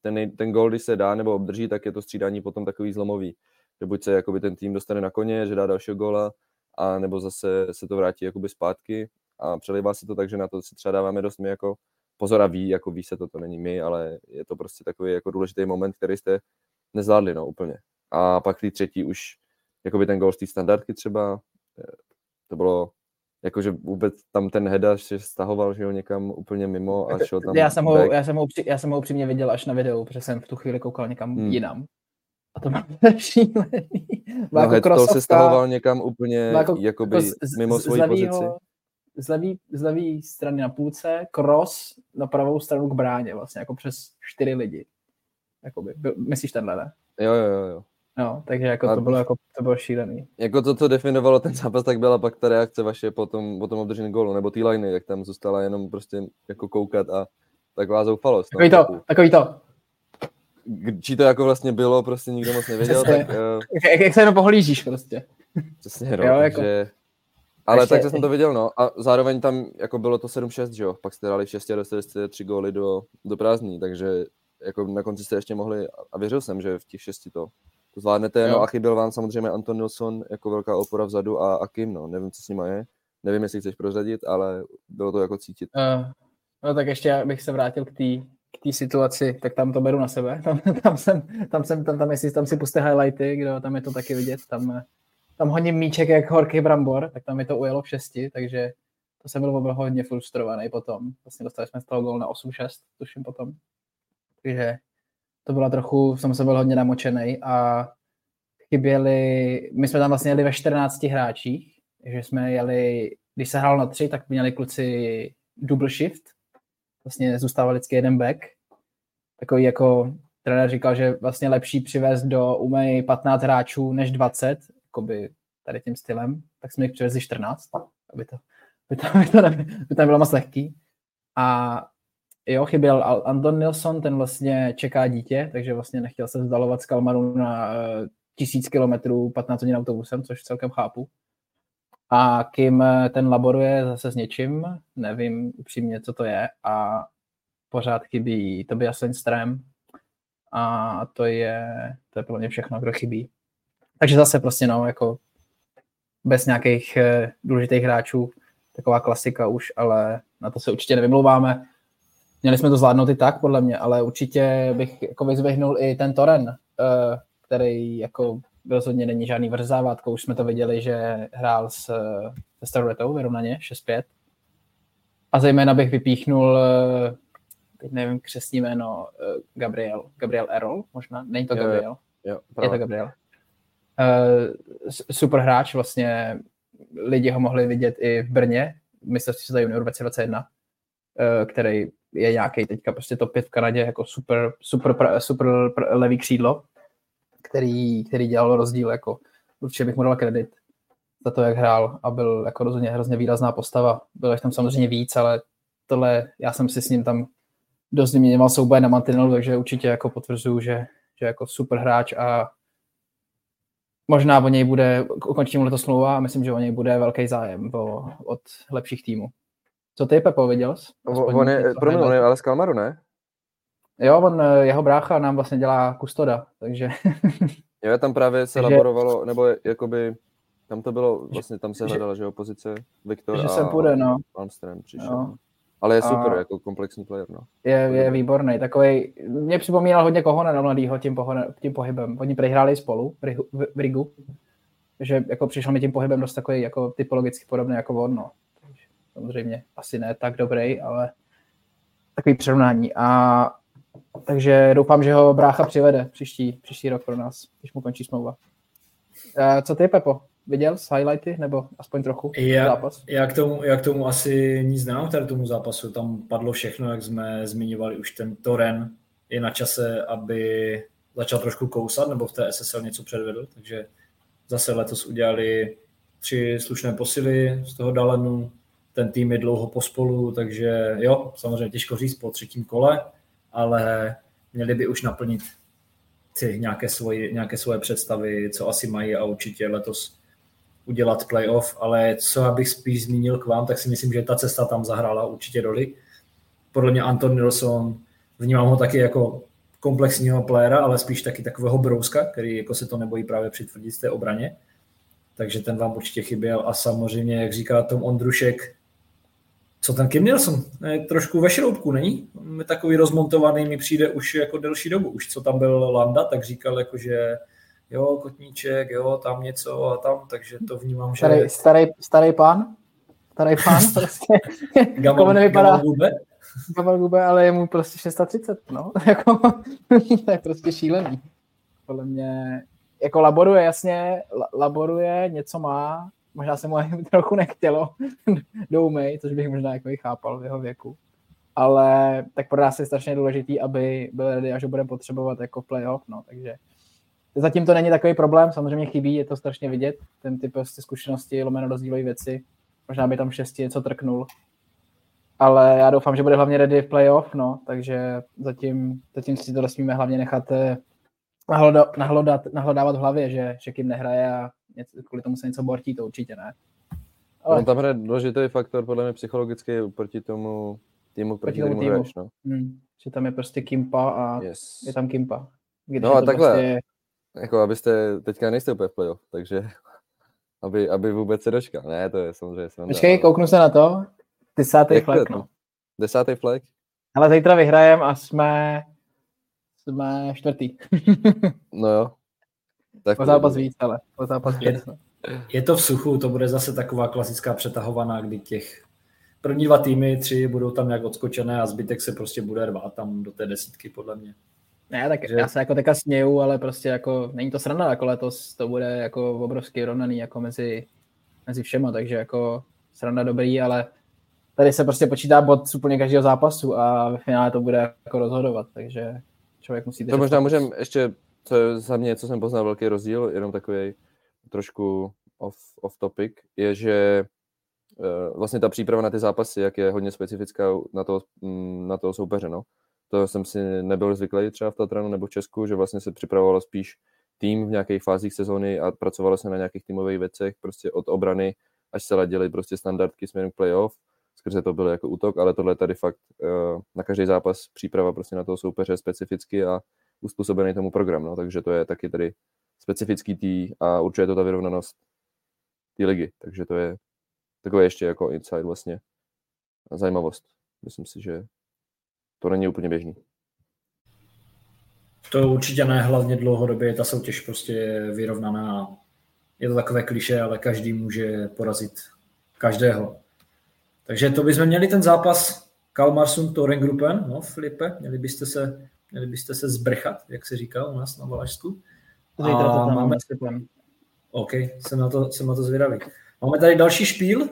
ten, ten gol, když se dá nebo obdrží, tak je to střídání potom takový zlomový. Že buď se jakoby ten tým dostane na koně, že dá dalšího góla, a nebo zase se to vrátí jakoby zpátky a přelivá se to tak, že na to si třeba dáváme dost my jako pozor a ví, jako ví se to, to není my, ale je to prostě takový jako důležitý moment, který jste nezvládli, no úplně. A pak ty třetí už, jakoby ten gol z té standardky třeba, eh, to bylo jakože vůbec tam ten Heda se stahoval, že jo, někam úplně mimo a šel tam já jsem, ho, já, jsem ho, já jsem ho upřímně viděl až na videu, protože jsem v tu chvíli koukal někam hmm. jinam. A to bylo [laughs] šílený. No, jako krosovka, se stahoval někam úplně jako, jakoby jako z, mimo svoji pozici. Z levý, z levý strany na půlce, cross na pravou stranu k bráně, vlastně jako přes čtyři lidi. Jakoby, myslíš tenhle, ne? Jo, jo, jo. jo. No, takže jako to bylo, jako, to bylo šílený. Jako to, co definovalo ten zápas, tak byla pak ta reakce vaše po tom, po tom obdržení gólu, nebo ty liney, jak tam zůstala jenom prostě jako koukat a taková zoufalost. Takový no, to, takový to. Či to jako vlastně bylo, prostě nikdo moc nevěděl, Přesně. tak... Uh... [laughs] Jak, jak se jenom pohlížíš prostě. Přesně, no, jo, takže... Jako... Ale Ještě... tak jsem to viděl, no. A zároveň tam jako bylo to 7-6, že jo. Pak jste dali 6 a dostali jste 3 góly do, do prázdní, takže jako na konci jste ještě mohli, a věřil jsem, že v těch šesti to, to zvládnete. Jo. No a chyběl vám samozřejmě Anton Nilsson jako velká opora vzadu a, a Kim, no, nevím, co s nima je. Nevím, jestli chceš prozradit, ale bylo to jako cítit. Uh, no tak ještě bych se vrátil k té k té situaci, tak tam to beru na sebe. [laughs] Tam, tam jsem, tam jsem, tam, tam, jestli tam si puste highlighty, kdo tam je to taky vidět, tam, tam hodím míček jak horký brambor, tak tam mi to ujelo v šesti, takže to jsem byl, byl hodně frustrovaný potom. Vlastně dostali jsme z toho gol na 8-6, tuším potom. Takže to bylo trochu, jsem se byl hodně namočený a chyběli, my jsme tam vlastně jeli ve 14 hráčích, takže jsme jeli, když se hrál na tři, tak měli kluci double shift, vlastně zůstával vždycky jeden back. Takový jako trenér říkal, že vlastně lepší přivést do umej 15 hráčů než 20, jakoby tady tím stylem, tak jsme jich přivezli 14, aby to, aby to, aby to, nebylo, aby to nebylo moc lehký. A jo, chyběl Anton Nilsson, ten vlastně čeká dítě, takže vlastně nechtěl se vzdalovat z Kalmaru na uh, tisíc kilometrů 15 hodin autobusem, což celkem chápu. A kým eh, ten laboruje zase s něčím, nevím upřímně, co to je, a pořád chybí Tobias Lindström a to je, to je pro mě všechno, kdo chybí. Takže zase prostě no, jako bez nějakých eh, důležitých hráčů, taková klasika už, ale na to se určitě nevymlouváme. Měli jsme to zvládnout i tak, podle mě, ale určitě bych jako vyzvihnul i ten Toren, eh, který jako rozhodně není žádný vrzávátko. Už jsme to viděli, že hrál s, se Staroretou vyrovnaně 6-5. A zejména bych vypíchnul, teď nevím křesní jméno, Gabriel, Gabriel Errol možná, není to Gabriel, jo, jo, je to Gabriel. Uh, super hráč, vlastně lidi ho mohli vidět i v Brně, mistrovství za junior 2021, uh, který je nějaký teďka prostě top 5 v Kanadě, jako super, super, super levý křídlo který, který dělal rozdíl, jako určitě bych mu dal kredit za to, jak hrál a byl jako rozhodně hrozně výrazná postava. Bylo jich tam samozřejmě víc, ale tohle, já jsem si s ním tam dost vyměňoval souboje na mantinelu, takže určitě jako potvrzuju, že, že jako super hráč a možná o něj bude, ukončím to smlouva a myslím, že o něj bude velký zájem o, od lepších týmů. Co ty, Pepo, viděl jsi? On je, pro mě, on je ale z Kalmaru, ne? Jo, on, eh, jeho brácha nám vlastně dělá kustoda, takže... [laughs] jo, tam právě se takže... laborovalo, nebo jakoby, tam to bylo, vlastně tam se hledala, že jo, pozice Viktor že a sem půjde, no. Malmström přišel. No. Ale je super, a jako komplexní player, no. Je, je výborný, takový. mě připomínal hodně Kohona mladýho tím, pohone, tím pohybem. Oni prehráli spolu v, v Rigu, že jako přišel mi tím pohybem dost takový jako typologicky podobný jako on, no. Samozřejmě asi ne tak dobrý, ale takový přirovnání. A takže doufám, že ho brácha přivede příští, příští rok pro nás, když mu končí smlouva. Uh, co ty, Pepo? Viděl z highlighty, nebo aspoň trochu já, zápas? Já k, tomu, já k tomu asi nic znám, tady tomu zápasu. Tam padlo všechno, jak jsme zmiňovali už ten Toren. Je na čase, aby začal trošku kousat, nebo v té SSL něco předvedl, takže zase letos udělali tři slušné posily z toho Dalenu, ten tým je dlouho pospolu, takže jo, samozřejmě těžko říct po třetím kole, ale měli by už naplnit ty nějaké svoje, nějaké svoje představy, co asi mají a určitě letos udělat playoff, ale co abych spíš zmínil k vám, tak si myslím, že ta cesta tam zahrála určitě roli. Podle mě Anton Nilsson, vnímám ho taky jako komplexního playera, ale spíš taky takového brouska, který jako se to nebojí právě přitvrdit z té obraně. Takže ten vám určitě chyběl a samozřejmě, jak říká Tom Ondrušek, co ten Kim Nielsen? Je trošku ve šroubku, není? Je takový rozmontovaný, mi přijde už jako delší dobu. Už co tam byl Landa, tak říkal jako, že jo, kotníček, jo, tam něco a tam, takže to vnímám, že... Starý, starý, starý pán? Starý pán [laughs] prostě. Gamal, nevypadá... Gamal Gube, ale je mu prostě 630, no. [laughs] jako, to je prostě šílený. Podle mě, jako laboruje, jasně, laboruje, něco má, možná se mu [laughs] trochu nechtělo. [laughs] Do umej, což bych možná jako i chápal v jeho věku. Ale tak pro nás je strašně důležitý, aby byl ready, až ho bude potřebovat jako playoff, no, takže zatím to není takový problém, samozřejmě chybí, je to strašně vidět, ten typ prostě zkušenosti, lomeno rozdílové věci, možná by tam šesti něco trknul, ale já doufám, že bude hlavně ready v playoff, no, takže zatím, zatím si to nesmíme hlavně nechat eh, nahlodat, nahlodávat v hlavě, že, že Kim nehraje a něco, kvůli tomu se něco bortí, to určitě ne. Ale... On tam hraje důležitý faktor, podle mě psychologický proti tomu týmu, proti, proti tomu týmu. Hraješ, no. hmm. Že tam je prostě Kimpa a yes. je tam Kimpa. Když no a takhle, prostě... jako abyste, teďka nejste úplně v playoff, takže [laughs] aby, aby vůbec se dočkal. Ne, to je samozřejmě sranda. Počkej, kouknu se na to. Desátý to? no. Desátý flek? Ale zítra vyhrajem a jsme, jsme čtvrtý. [laughs] No jo. Tak o to zápas víc, ale o zápas Je- víc. no. Je to v suchu, to bude zase taková klasická přetahovaná, kdy těch první dva týmy, tři budou tam nějak odskočené a zbytek se prostě bude rvát tam do té desítky, podle mě. Ne, tak Že- já se jako teďka směju, ale prostě jako není to sranda, jako letos to bude jako obrovský rovnaný jako mezi, mezi všema, takže jako sranda dobrý, ale tady se prostě počítá bod z úplně každého zápasu a ve finále to bude jako rozhodovat, takže člověk musí To možná fokus. můžem ještě, co je za mě, co jsem poznal velký rozdíl, jenom takový trošku off, off topic, je, že eh, vlastně ta příprava na ty zápasy, jak je hodně specifická na toho, mm, na toho soupeře, no. To jsem si nebyl zvyklý třeba v Tatranu nebo v Česku, že vlastně se připravovalo spíš tým v nějakých fázích sezóny a pracovalo se na nějakých týmových věcech, prostě od obrany, až se ladili prostě standardky směrem playoff, skrze to byl jako útok, ale tohle tady fakt eh, na každý zápas příprava prostě na toho soupeře specificky a uspůsobený tomu program, no, takže to je taky tady specifický tý a určuje to ta vyrovnanost té ligy, takže to je takové ještě jako inside vlastně zajímavost. Myslím si, že to není úplně běžný. To určitě ne, hlavně dlouhodobě je ta soutěž prostě vyrovnaná. Je to takové kliše, ale každý může porazit každého. Takže to bychom měli ten zápas Kalmarsund Torengruppen, no Filipe, měli byste se, měli byste se zbrchat, jak se říká u nás na Valašsku. Zítra to A tam máme-. OK, jsem na to, jsem na to zvědavý. Máme tady další špíl.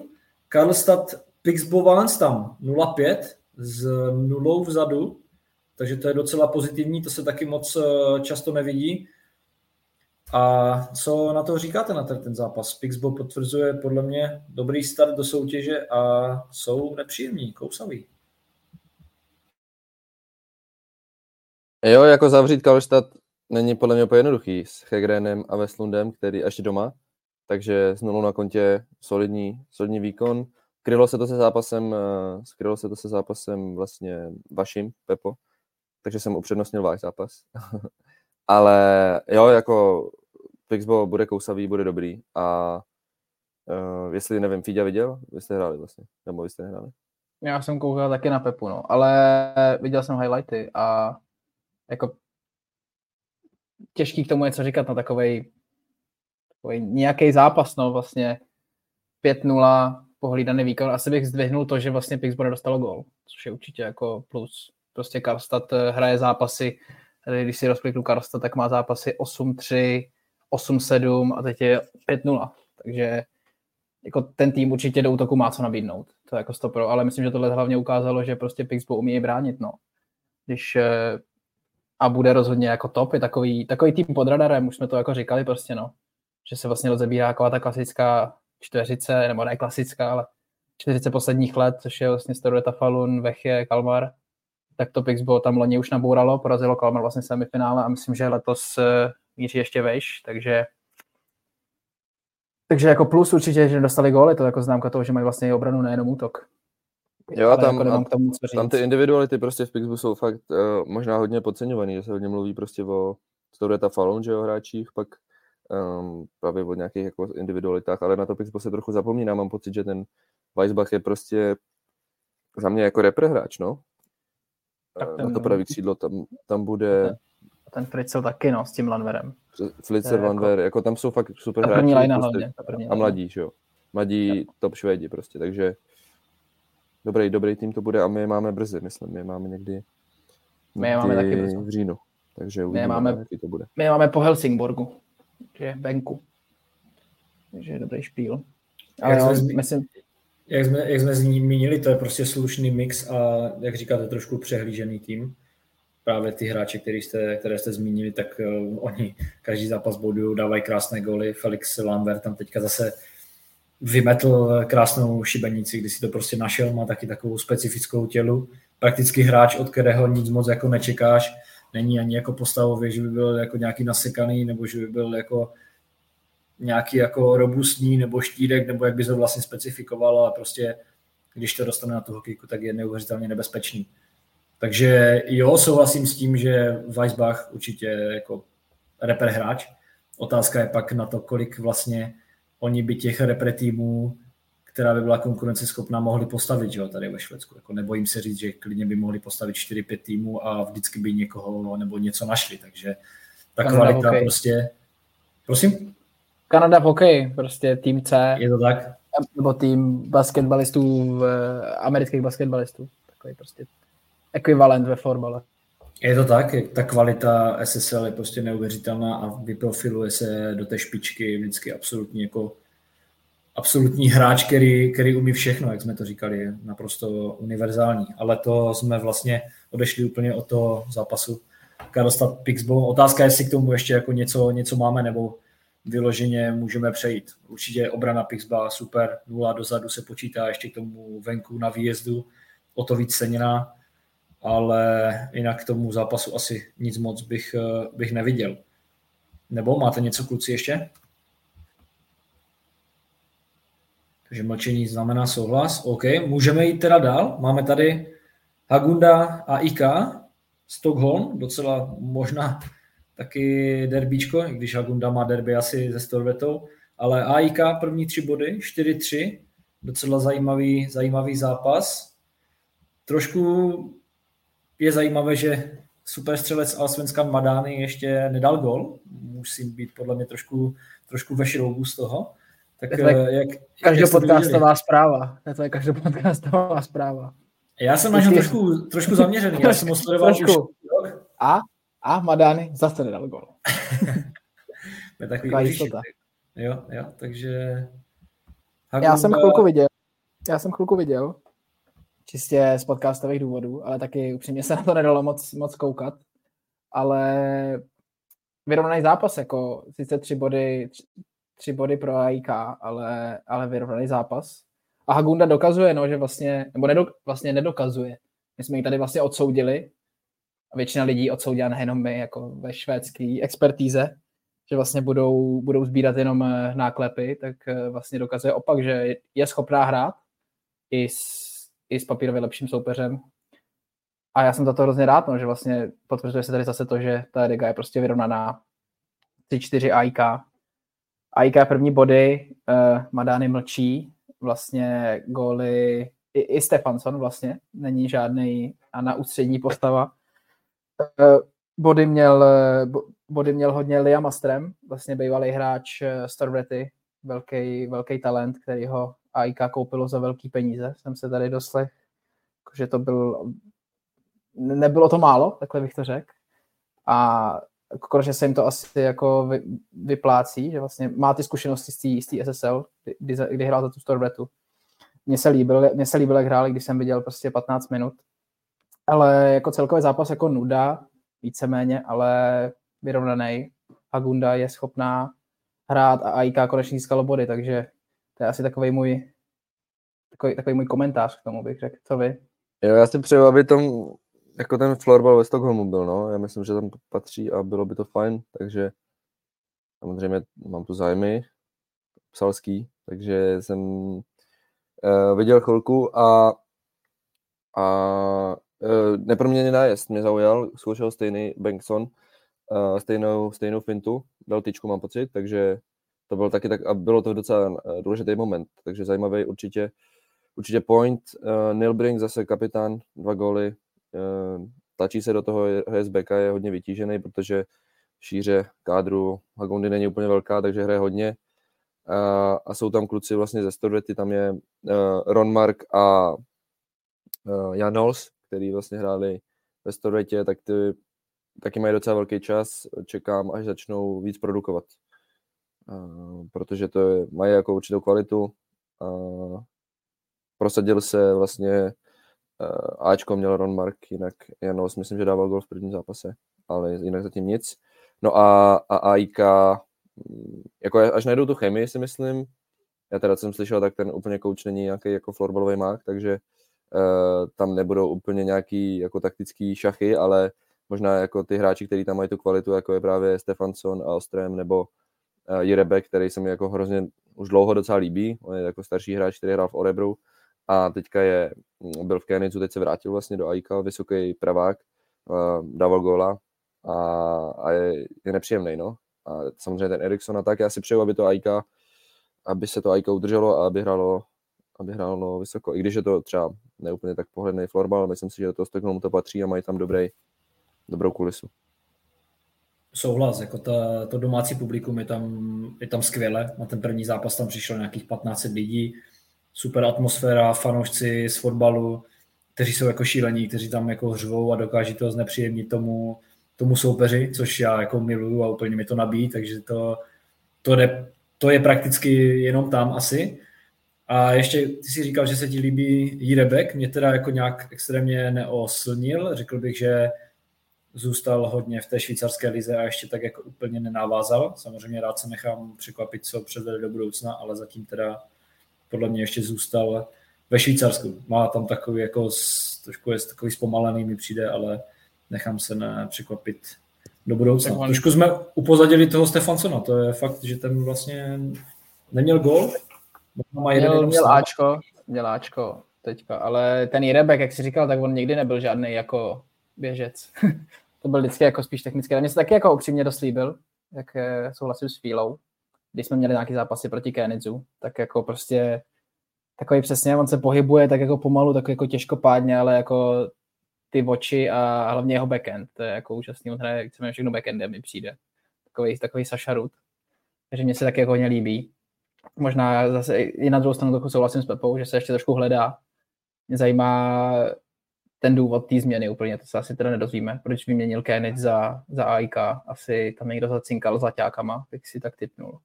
Karlstad Pixbo Walenstam 0-5 s nulou vzadu, takže to je docela pozitivní, to se taky moc eh, často nevidí. A co na to říkáte na ten, ten zápas? Pixbo potvrzuje podle mě dobrý start do soutěže a jsou nepříjemní, kousaví. Jo, jako zavřít Karlštad není podle mě úplně jednoduchý s Hegrenem a Westlundem, který ještě doma, takže s nulou na kontě solidní, solidní výkon. Krylo se to se zápasem, eh, skrylo se to se zápasem vlastně vaším, Pepo, takže jsem upřednostnil váš zápas. [laughs] Ale jo, jako Pixbo bude kousavý, bude dobrý a uh, jestli, nevím, Fíďa viděl, vy jste hráli vlastně, nebo vy jste nehráli. Já jsem koukal taky na Pepu, no, ale viděl jsem highlighty a jako těžký k tomu něco říkat na takovej, takovej nějaký zápas, no vlastně 5-0 pohlídaný výkon. Asi bych zdvihnul to, že vlastně Pixbo nedostalo gol, což je určitě jako plus. Prostě Karlstad eh, hraje zápasy, tady když si rozkliknu Karlstad, tak má zápasy 8-3, 8-7 a teď je 5-0. Takže jako ten tým určitě do útoku má co nabídnout. To je jako stopro, ale myslím, že tohle hlavně ukázalo, že prostě Pixbo umí i bránit, no. Když eh, a bude rozhodně jako top, je takový, takový tým pod radarem, už jsme to jako říkali prostě, no. Že se vlastně rozebírá taková ta klasická čtveřice, nebo ne klasická, ale čtyřice posledních let, což je vlastně Storeta Falun, Vechě, Kalmar, tak to Pixbo tam loni už nabouralo, porazilo Kalmar vlastně semifinále a myslím, že letos eh, míří ještě vejš, takže takže jako plus určitě, že dostali gól, je to jako známka toho, že mají vlastně i obranu, nejenom útok. Jo, Ale tam, jako nemám k tomu co říct. tam ty individuality prostě v Pixbu jsou fakt uh, možná hodně podceňovaný, že se hodně mluví prostě o Storeta Falun, že o hráčích, pak um, právě o nějakých jako individualitách, ale na to Pixbu se trochu zapomíná, mám pocit, že ten Weisbach je prostě za mě jako repre hráč, no. Tak Eh, ten- na to pravý křídlo, tam, tam bude Ten Fritzl taky, no, s tím Lanverem. Flitzer, jako- Van Ver, jako tam jsou fakt super hráči. první lajna prostě, hlavně. Ta první a mladí, že jo. Mladí top Švédi prostě, takže dobrý, dobrý tým to bude a my je máme brzy, myslím, my je máme někdy, My je máme taky brzo. v říjnu, takže uvidíme, máme- no, jaký to bude. My je máme po Helsingborgu, že venku. Takže je dobrý špíl. Ale Jak jo, jsme zmi- myslím, Jak jsme, jak jsme zmínili, to je prostě slušný mix a jak říkáte, trošku přehlížený tým. Právě ty hráči, který jste, které jste zmínili, tak uh, oni každý zápas bodují, dávají krásné góly. Felix Lambert tam teďka zase vymetl krásnou šibenici, kdy si to prostě našel, má taky takovou specifickou tělu. Prakticky hráč, od kterého nic moc jako nečekáš, není ani jako postavově, že by byl jako nějaký nasekaný, nebo že by byl jako nějaký jako robustní nebo štírek, nebo jak by to vlastně specifikoval, ale prostě když to dostane na tu hokejku, tak je neuvěřitelně nebezpečný. Takže jo, souhlasím s tím, že Weisbach určitě jako reper hráč. Otázka je pak na to, kolik vlastně oni by těch repre týmů, která by byla konkurenceschopná, mohli postavit že jo, tady ve Švédsku. Jako nebojím se říct, že klidně by mohli postavit 4-5 týmů a vždycky by někoho nebo něco našli, takže ta Kanada kvalita hokej. prostě... Prosím? Kanada v hokeji, prostě tým C, Je to tak? nebo tým basketbalistů, eh, amerických basketbalistů. Takový prostě ekvivalent ve fotbale. Je to tak, ta kvalita SSL je prostě neuvěřitelná a vyprofiluje se do té špičky vždycky absolutní jako absolutní hráč, který, který umí všechno, jak jsme to říkali, je naprosto univerzální. Ale to jsme vlastně odešli úplně od toho zápasu Karlstad Pixbo. Otázka je, jestli k tomu ještě jako něco, něco máme, nebo vyloženě můžeme přejít. Určitě obrana Pixba super, nula dozadu se počítá, ještě k tomu venku na výjezdu, o to víc ceněná, ale jinak k tomu zápasu asi nic moc bych, eh, bych neviděl. Nebo máte něco kluci ještě? Takže mlčení znamená souhlas. OK, můžeme jít teda dál. Máme tady Hagunda a IK, Stockholm, docela možná taky derbíčko, i když Hagunda má derby asi se Storvetou, ale AIK první tři body, 4-3, docela zajímavý, zajímavý zápas. Trošku je zajímavé, že superstřelec Alsvenskan Madány ještě nedal gol. Musím být podle mě trošku, trošku ve šroubu z toho. Tak Je to jak- eh, jak, jak? Každopodcastová zpráva. To je každopodcastová zpráva. Já jsem na něj trošku, trošku zaměřený, já jsem ho [laughs] sledoval už. A, a Madány zase nedal gol. [laughs] Je takový Taková jistota. Jo, jo, takže... Já jsem chvilku viděl. Já jsem chvilku viděl. Čistě z podcastových důvodů, ale taky upřímně se na to nedalo moc, moc koukat. Ale vyrovnaný zápas, jako sice tři body, tři, body pro AIK, ale, ale vyrovnaný zápas. A Hagunda dokazuje, no, že vlastně, nebo nedok, vlastně nedokazuje. My jsme ji tady vlastně odsoudili. A většina lidí odsoudila nejenom my, jako ve švédské expertíze, že vlastně budou, budou sbírat jenom eh, náklepy, tak eh, vlastně dokazuje opak, že je schopná hrát i s, i s papírově lepším soupeřem. A já jsem za to hrozně rád, no, že vlastně potvrzuje se tady zase to, že ta liga je prostě vyrovnaná 3-4 AIK. AIK první body, uh, Madány mlčí, vlastně góly, i, i Stefansson vlastně, není žádný a na ústřední postava. Uh, body měl, eh, bo- body měl hodně Liam Astrem, vlastně bývalý hráč Starbrety, velký, velký talent, který ho AIK koupilo za velký peníze, jsem se tady doslech, že to byl, ne- nebylo to málo, takhle bych to řekl. A konečně se jim to asi jako vy, vyplácí, že vlastně má ty zkušenosti z té- z té SSL, kdy, kdy, hrál za tu Storbretu. Mně se líbil, mně se líbil, jak hráli, když jsem viděl prostě 15 minut. Ale jako celkový zápas jako nuda, víceméně, ale vyrovnaný. Hagunda je schopná hrát a AIK konečně získalo body, takže to je asi takový můj takový, takový můj komentář k tomu, bych řekl. Co vy? Jo, já si přeju, aby tam jako ten florbal ve Stockholmu byl, no. Já myslím, že tam patří a bylo by to fajn, takže samozřejmě mám tu zájmy psalský, takže jsem uh, viděl chvilku a, a uh, neproměněný nájezd mě zaujal, zkoušel stejný Bankson, uh, stejnou, stejnou fintu, dal tyčku mám pocit, takže to bylo taky tak, a bylo to docela eh, důležitý moment, takže zajímavý určitě, určitě point. Uh, Neil Brink zase kapitán, dva góly, uh, tlačí se do toho, HSBK je hodně vytížený, protože šíře kádru Hagundy není úplně velká, takže hraje hodně. Uh, a jsou tam kluci vlastně ze Storvety, tam je uh, Ron Mark a uh, Jan Ols, který vlastně hráli ve Storvetě, tak ty taky mají docela velký čas, čekám, až začnou víc produkovat. Uh, protože to je, mají jako určitou kvalitu. Uh, prosadil se vlastně uh, Ačko měl Ron Mark, jinak Janos myslím, že dával gol v prvním zápase, ale jinak zatím nic. No a, a AIK, mm, jako až najdou tu chemii, si myslím, já teda jsem slyšel, tak ten úplně kouč není nějaký jako florbalový mák, takže uh, tam nebudou úplně nějaký jako taktický šachy, ale možná jako ty hráči, kteří tam mají tu kvalitu, jako je právě Stefansson a Ostrem nebo uh, Jirebek, který se mi jako hrozně už dlouho docela líbí, on je jako starší hráč, který hrál v Orebru a teďka je, byl v Kénicu, teď se vrátil vlastně do AIK, vysoký pravák, uh, dával góla a, a je, je nepříjemný, no. A samozřejmě ten Erikson a tak, já si přeju, aby to AIK aby se to Aika udrželo a aby hrálo, aby hrálo vysoko. I když je to třeba neúplně tak pohledný florbal, myslím si, že do toho to patří a mají tam dobrý, dobrou kulisu. Souhlas, jako ta, to domácí publikum je tam, je tam skvěle. Na ten první zápas tam přišlo nějakých 15 lidí, super atmosféra, fanoušci z fotbalu, kteří jsou jako šílení, kteří tam jako hřvou a dokáží to znepříjemnit tomu, tomu soupeři, což já jako miluju a úplně mi to nabíjí, takže to, to, jde, to je prakticky jenom tam asi. A ještě ty si říkal, že se ti líbí Jirebek, mě teda jako nějak extrémně neoslnil, řekl bych, že zůstal hodně v té švýcarské lize a ještě tak jako úplně nenávázal. Samozřejmě rád se nechám překvapit, co předvede do budoucna, ale zatím teda podle mě ještě zůstal ve Švýcarsku. Má tam takový jako, trošku je takový zpomalený mi přijde, ale nechám se překvapit do budoucna. on... Trošku jsme upozadili toho Stefansona, to je fakt, že ten vlastně neměl gol. Má jeden měl, měl Ačko, měl Ačko teďka, ale ten Jirebek, jak jsi říkal, tak on nikdy nebyl žádný jako běžec. [laughs] to byl vždycky jako spíš technický. Mně se taky jako upřímně dost líbil, jak eh, souhlasil s Fílou, když jsme měli nějaký zápasy proti Kenidzu, tak jako prostě takový přesně, on se pohybuje tak jako pomalu, tak jako těžkopádně, ale jako ty oči a hlavně jeho backend, to je jako úžasný, on hraje chceme všechno backendem mi přijde. Takový, takový Saša Takže mě se taky jako hodně líbí. Možná zase i na druhou stranu trochu souhlasím s Pepou, že se ještě trošku hledá. Mě zajímá ten důvod té změny úplně, to se asi teda nedozvíme, proč vyměnil Kenich za, za AIK, asi tam někdo zacinkal za ťákama, bych si tak typnul.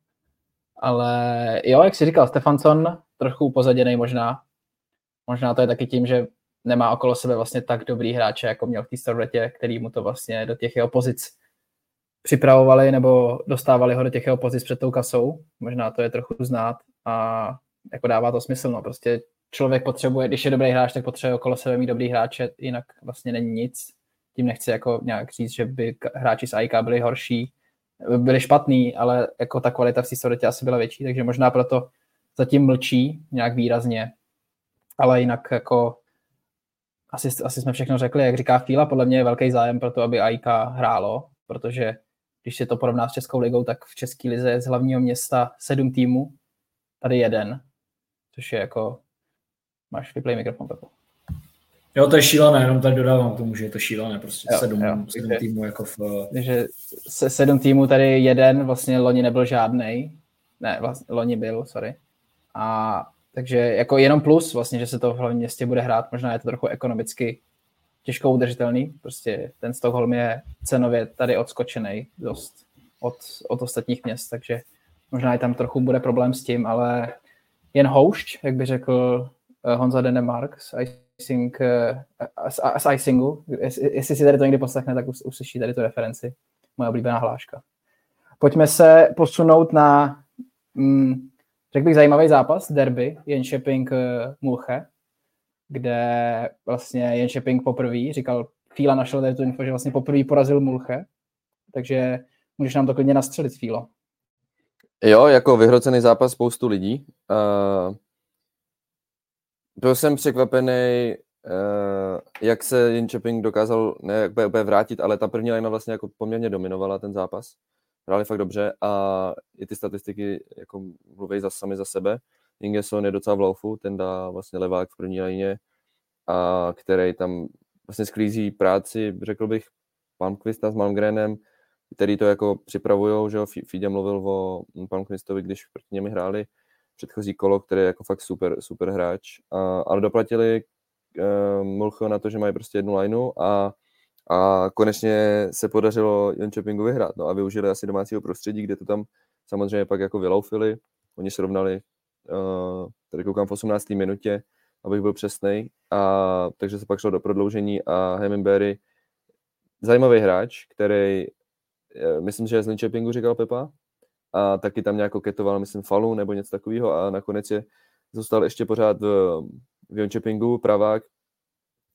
Ale jo, jak jsi říkal, Stefanson trochu upozaděný možná. Možná to je taky tím, že nemá okolo sebe vlastně tak dobrý hráče, jako měl v té Starletě, který mu to vlastně do těch jeho pozic připravovali nebo dostávali ho do těch jeho pozic před tou kasou. Možná to je trochu znát a jako dává to smysl. No. Prostě člověk potřebuje, když je dobrý hráč, tak potřebuje okolo sebe mít dobrý hráče, jinak vlastně není nic. Tím nechci jako nějak říct, že by hráči z AIK byli horší, byli špatný, ale jako ta kvalita v Sisoretě asi byla větší, takže možná proto zatím mlčí nějak výrazně, ale jinak jako asi, asi jsme všechno řekli, jak říká Fíla, podle mě je velký zájem pro to, aby AIK hrálo, protože když se to porovná s Českou ligou, tak v České lize je z hlavního města sedm týmů, tady jeden, což je jako, máš vyplay mikrofon, Pepo. Jo, to je šílené, jenom tady dodávám k tomu, že je to šílené, prostě jo, sedm, jo, sedm týmů jako v... Takže se sedm týmů, tady jeden, vlastně loni nebyl žádnej, ne, vlastně, loni byl, sorry. A takže jako jenom plus vlastně, že se to v hlavním městě bude hrát, možná je to trochu ekonomicky těžko udržitelný, prostě ten Stockholm je cenově tady odskočený dost od, od ostatních měst, takže možná i tam trochu bude problém s tím, ale jen houšť, jak by řekl eh, Honza Denemark z eh, z, z jestli si tady to někdy poslechne, tak uslyší tady tu referenci, moje oblíbená hláška. Pojďme se posunout na mm, řekl bych, zajímavý zápas, derby, Jenšeping eh, Mulche, kde vlastně Jenšeping poprvé, říkal, Fíla našel tady tu info, že vlastně poprvé porazil Mulche, takže můžeš nám to klidně nastřelit, Fílo. Jo, jako vyhrocený zápas spoustu lidí. Uh, byl jsem překvapený, uh, jak se Jenšeping dokázal ne úplně vrátit, ale ta první lina vlastně jako poměrně dominovala ten zápas. Hráli fakt dobře a i ty statistiky jako mluví za sami za sebe. Ingeson je docela v laufu, ten dá vlastně levák v první lině, a který tam vlastně sklízí práci, řekl bych, Palmqvista s Malmgrenem, který to jako připravují, že jo, Fidě mluvil o Palmqvistovi, když proti němi hráli předchozí kolo, který je jako fakt super, super hráč, a, ale doplatili uh, Mulcho na to, že mají prostě jednu lineu a a konečně se podařilo Jončepingu vyhrát. No a využili asi domácího prostředí, kde to tam samozřejmě pak jako vylaufili. Oni se rovnali, uh, tady koukám v 18. minutě, abych byl přesný. A takže se pak šlo do prodloužení a Hemingberry, zajímavý hráč, který, eh, myslím, že z Linköpingu říkal Pepa, a taky tam nějak ketoval, myslím, falu nebo něco takového a nakonec je zůstal ještě pořád v, v Jončepingu, pravák,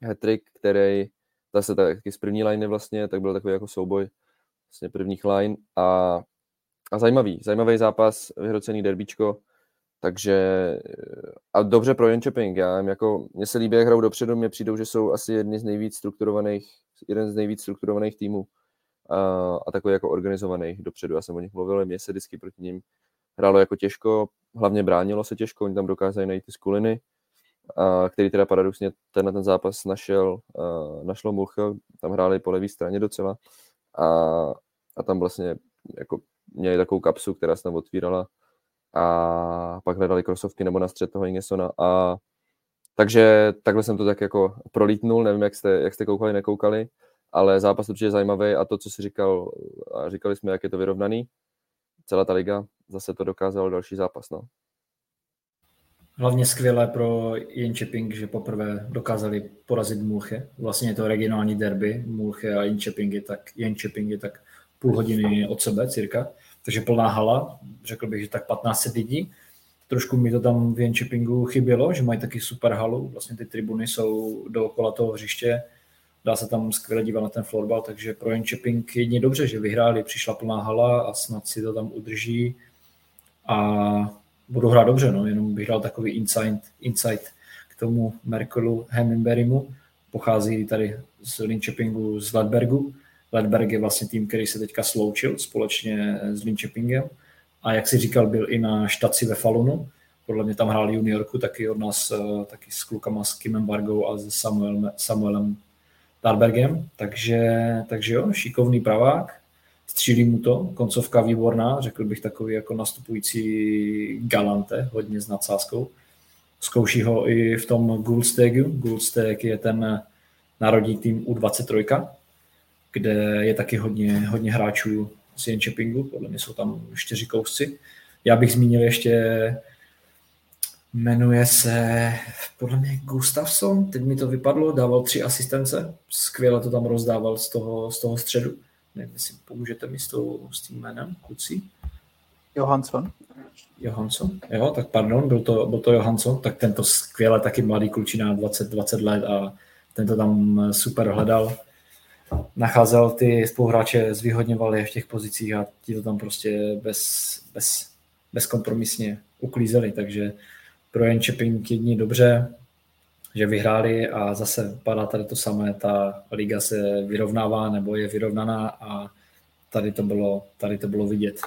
hetrik, který zase taky z první line vlastně, tak byl takový jako souboj vlastně prvních line a, a zajímavý, zajímavý zápas, vyhrocený derbíčko, takže a dobře pro Jönköping, já jim jako, mně se líbí, jak hrajou dopředu, mně přijdou, že jsou asi jedni z nejvíc strukturovaných, jeden z nejvíc strukturovaných týmů a, a takový jako organizovaných dopředu, já jsem o nich mluvil, mně se vždycky proti ním hrálo jako těžko, hlavně bránilo se těžko, oni tam dokázali najít ty skuliny, a, který teda paradoxně ten ten zápas našel, a, našlo Mulcho, tam hráli po levé straně docela a, a tam vlastně jako měli takovou kapsu, která se tam otvírala a pak hledali krosovky nebo na střed toho Ingesona a takže takhle jsem to tak jako prolítnul, nevím, jak jste, jak jste koukali, nekoukali, ale zápas určitě zajímavý a to, co si říkal, a říkali jsme, jak je to vyrovnaný, celá ta liga, zase to dokázal další zápas, no. Hlavně skvělé pro Jincheping, že poprvé dokázali porazit Mulche. Vlastně je to regionální derby, Mulche a Jincheping je tak, Jincheping je tak půl hodiny od sebe cirka, takže plná hala, řekl bych, že tak 15 lidí. Trošku mi to tam v Jinchepingu chybělo, že mají taky super halu, vlastně ty tribuny jsou dookola toho hřiště, dá se tam skvěle dívat na ten florbal, takže pro Jincheping jedině dobře, že vyhráli, přišla plná hala a snad si to tam udrží a budu hrát dobře, no, jenom bych dal takový insight, insight k tomu Merkelu Hemingberrymu, pochází tady z Linköpingu z Ledbergu. Ledberg je vlastně tým, který se teďka sloučil společně s Linköpingem a jak si říkal, byl i na štaci ve Falunu, podle mě tam hrál juniorku, taky od nás, eh, taky s klukama, s Kimem Bargou a s Samuelem, Samuelem Darbergem, takže, takže jo, šikovný pravák, střílí mu to, koncovka výborná, řekl bych takový jako nastupující galante, hodně s nadsázkou. Zkouší ho i v tom Goldstegu. Goldsteg je ten národní tým U23, kde je taky hodně, hodně hráčů z Jenčepingu, podle mě jsou tam čtyři kousci. Já bych zmínil ještě, jmenuje se podle mě Gustafsson, teď mi to vypadlo, dával tři asistence, skvěle to tam rozdával z toho, z toho středu nevím, jestli pomůžete mi s, tou, s tím jménem, kluci. Johansson. Johansson, jo, tak pardon, byl to, byl to Johansson, tak tento skvěle taky mladý klučina, 20, 20 let a tento tam super hledal. Nacházel ty spoluhráče, zvýhodňoval je v těch pozicích a ti to tam prostě bez, bez, bezkompromisně uklízeli, takže pro Jenčeping jedni dobře, že vyhráli a zase padá tady to samé, ta liga se vyrovnává nebo je vyrovnaná a tady to bylo, tady to bylo vidět.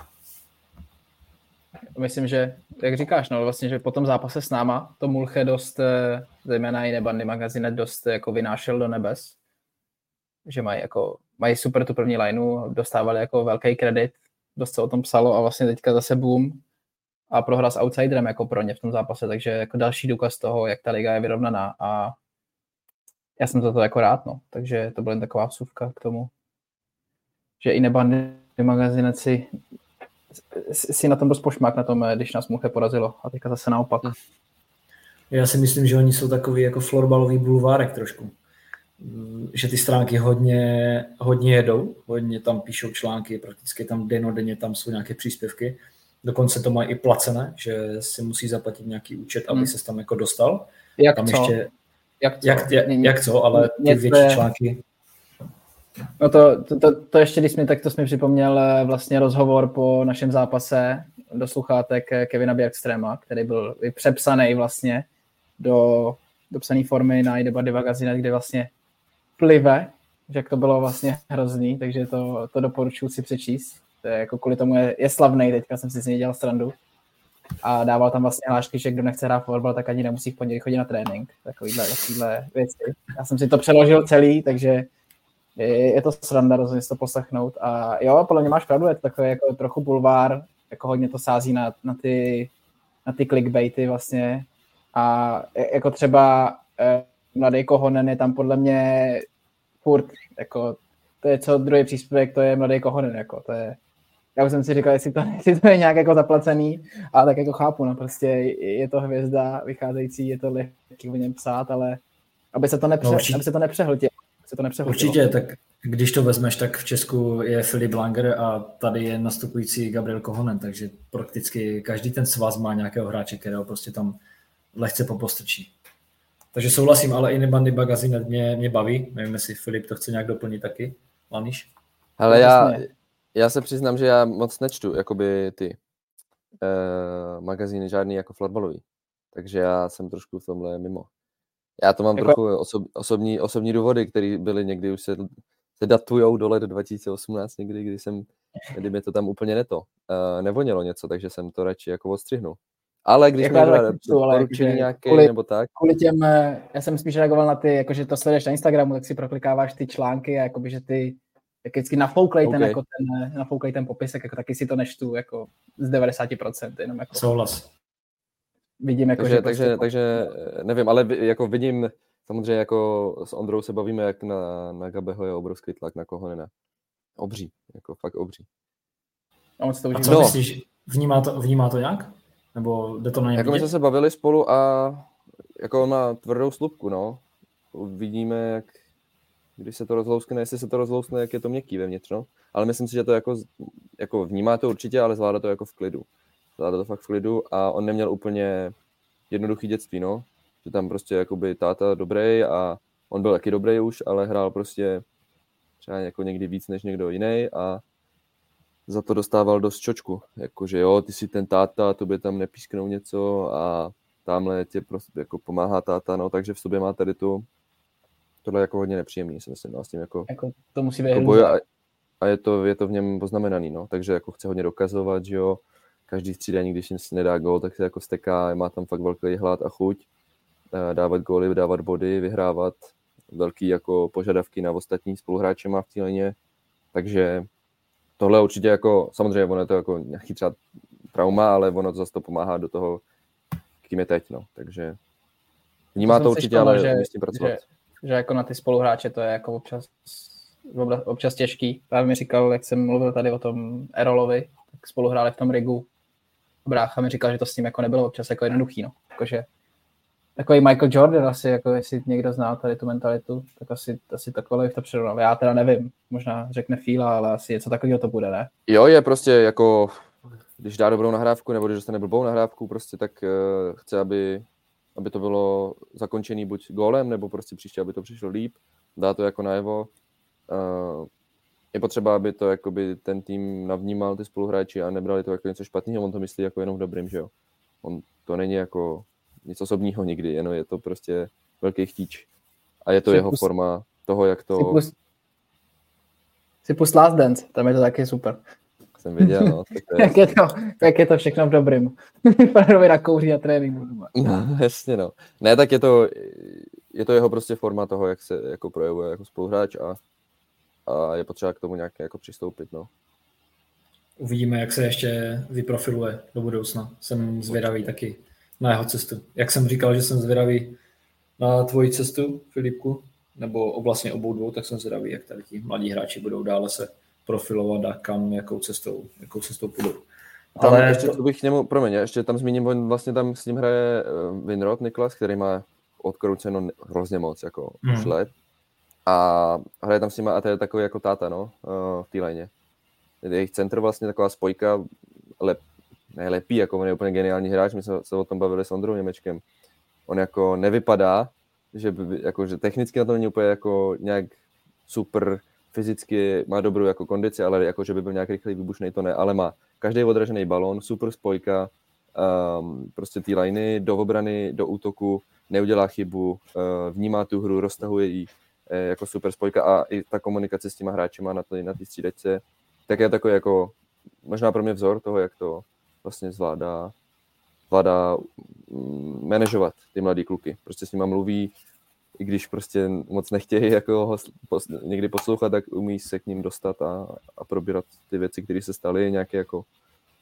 Myslím, že, jak říkáš, no vlastně, že po tom zápase s náma to Mulche dost, eh, zejména i nebandy magazine, dost jako vynášel do nebes, že mají jako, mají super tu první lineu, dostávali jako velký kredit, dost se o tom psalo a vlastně teďka zase boom, a prohra s outsiderem jako pro ně v tom zápase, takže jako další důkaz toho, jak ta liga je vyrovnaná a já jsem za to jako rád, no. takže to byla jen taková vsuvka k tomu, že i nebandy magazineci si na tom dost pošmák na tom, když nás Muche porazilo a teďka zase naopak. Já si myslím, že oni jsou takový jako florbalový bulvárek trošku. Že ty stránky hodně, hodně jedou, hodně tam píšou články, prakticky tam denně tam jsou nějaké příspěvky Dokonce to mají i placené, že si musí zaplatit nějaký účet, aby hmm. se tam jako dostal. Jak tam co? Ještě, jak co? Jak, jak, jak co, ale ty větší je... články. No to, to, to, to ještě, když mi tak to jsme připomněl eh, vlastně rozhovor po našem zápase do sluchátek eh, Kevina Bjergstrema, který byl přepsaný vlastně do, do psané formy na Ideba Magazine, kde vlastně plive, že to bylo vlastně hrozný, takže to, to doporučuji si přečíst. To je jako kvůli tomu je, je slavný, teďka jsem si z něj dělal strandu. A dával tam vlastně hlášky, že kdo nechce hrát fotbal, tak ani nemusí v pondělí chodit na trénink. Takovýhle, takovýhle věci. Já jsem si to přeložil celý, takže je, je to sranda rozhodně to poslechnout. A jo, podle mě máš pravdu, je to takový jako trochu bulvár, jako hodně to sází na, na, ty, na ty clickbaity vlastně. A jako třeba eh, mladý Kohonen je tam podle mě furt, jako to je co druhý příspěvek, to je mladý Kohonen, jako to je, já už jsem si říkal, jestli to, [laughs] jestli to je nějak jako zaplacený, a tak jako chápu, no prostě je to hvězda vycházející, je to lehký o něm psát, ale aby se to, nepře, no, aby se to nepřehltilo. Se to nepřehltilo. Určitě, tak když to vezmeš, tak v Česku je Filip Langer a tady je nastupující Gabriel Kohonen, takže prakticky každý ten svaz má nějakého hráče, kterého prostě tam lehce popostrčí. Takže souhlasím, ale i nebandy magazín mě, mě baví. Nevím, jestli Filip to chce nějak doplnit taky. Laniš? Ale já, já se přiznám, že já moc nečtu jakoby ty uh, magazíny žádný jako florbalový. Takže já jsem trošku v tomhle mimo. Já to mám jako... trochu osob, osobní, osobní důvody, které byly někdy už se, se datujou do let 2018 někdy, kdy jsem kdyby to tam úplně neto, uh, nevonilo něco, takže jsem to radši jako odstřihnul. Ale když Jako mi doporučení nějaký kvůli- nebo tak, Kvůli těm, eh, já jsem spíš reagoval na ty, jakože to sleduješ na Instagramu, tak si proklikáváš ty články a jakoby, že ty jak vždycky nafouklej ten, OK. jako ten, nafouklej ten popisek, jako taky si to neštu jako z 90%, jenom jako Souhlas. vidím, jako, takže, že takže, prostě, takže eh, nevím, ale jako vidím, samozřejmě jako s Ondrou se bavíme, jak na, na Gabeho je obrovský tlak, na koho ne. Obří, jako fakt obří. a moc to A co No. myslíš, vnímá to, vnímá to nějak? Nebo jde to na něj Jako my jsme vidět? se bavili spolu a jako on má tvrdou slupku, no. Uvidíme, jak, když se to rozlouskne, jestli se to rozlouskne, jak je to měkký vevnitř, no. Ale myslím si, že to jako, jako vnímá to určitě, ale zvládá to jako v klidu. Zvládá to fakt v klidu a on neměl úplně jednoduchý dětství, no. Že tam prostě jakoby táta dobrý a on byl taky dobrý už, ale hrál prostě třeba jako někdy víc než někdo jiný a za to dostával dost čočku. Jakože jo, ty jsi ten táta, tobě tam nepísknou něco a tamhle tě prostě jako pomáhá táta, no, takže v sobě má tady tu, tohle je jako hodně nepříjemný, si myslím, no, a s tím jako, Jako, to musí být jako a, a, je, to, je to v něm poznamenaný, no, takže jako chce hodně dokazovat, že jo, každý střídání, když si nedá gól, tak se jako steká, má tam fakt velký hlad a chuť, eh, dávat góly, dávat body, vyhrávat, velký jako požadavky na ostatní spoluhráče má v té lině, takže tohle určitě jako, samozřejmě ono je to jako nějaký třeba trauma, ale ono to zase to pomáhá do toho, kým je teď, no, takže vnímá to se určitě, špal, ale že- s tím pracovat. že, že jako na ty spoluhráče to je jako občas, občas těžký. Právě mi říkal, jak jsem mluvil tady o tom Erolovi, tak spolu hráli v tom rigu. Brácha mi říkal, že to s ním jako nebylo občas jako jednoduchý, no. Jakože takový Michael Jordan asi, jako jestli někdo zná tady tu mentalitu, tak asi, asi takhle to přirovnal. Já teda nevím, možná řekne Fíla, ale asi něco takového to bude, ne? Jo, je prostě jako, když dá dobrou nahrávku, nebo když dostane blbou nahrávku, prostě tak uh, chce, aby, aby to bylo zakončený buď gólem, nebo prostě příště, aby to přišlo líp, dá to jako najevo. Uh, je potřeba, aby to jakoby ten tým navnímal ty spoluhráči a nebrali to jako něco špatného, on to myslí jako jenom v dobrým, že jo. On to není jako nic osobního nikdy, jenom je to prostě velký chtíč. A je to jeho pust- forma toho, jak to pust, si pust Last Dance, tam je to taky super. Jsem viděl. No, tak to je [laughs] Jak je to, jak je to všechno v dobrým. [laughs] Nakouří na tréninku. No, jasně no. Ne, tak je to, je to jeho prostě forma toho, jak se jako projevuje jako spoluhráč a, a je potřeba k tomu nějak jako přistoupit, no. Uvidíme, jak se ještě vyprofiluje do budoucna. Jsem zvědavý taky na jeho cestu. Jak jsem říkal, že jsem zvědavý na tvoji cestu, Filipku, nebo vlastně obou dvou, tak jsem zvědavý, jak tady ti mladí hráči budou dále se profilovat a kam, jakou cestou, jakou cestou půjdou. Tam Ale ještě, to, bych k němu, promiň, ještě tam zmíním, on vlastně tam s ním hraje uh, Winrod Niklas, který má odkrouceno hrozně moc, jako Hmm. už let. A hraje tam s nimi a to je takový jako táta, no, uh, v té léně. Jejich centr vlastně taková spojka, lep, ne lepí, jako on je úplně geniální hráč, my jsme se o tom bavili s Ondrou Němečkem. On jako nevypadá, že, by, jako, že technicky na to není úplně jako nějak super fyzicky má dobrou jako kondici, ale jako, že by byl nějak rychlý, výbušný, to ne, ale má každý odražený balón, super spojka, um, prostě ty liney do obrany, do útoku, neudělá chybu, uh, vnímá tu hru, roztahuje ji eh, jako super spojka a i ta komunikace s těma hráčima na té na tý střídačce, tak je takový jako možná pro mě vzor toho, jak to vlastně zvládá, zvládá mm, manažovat ty mladý kluky. Prostě s nima mluví, i když prostě moc nechtějí jako ho někdy poslouchat, tak umí se k ním dostat a, a probírat ty věci, které se staly, nějaké jako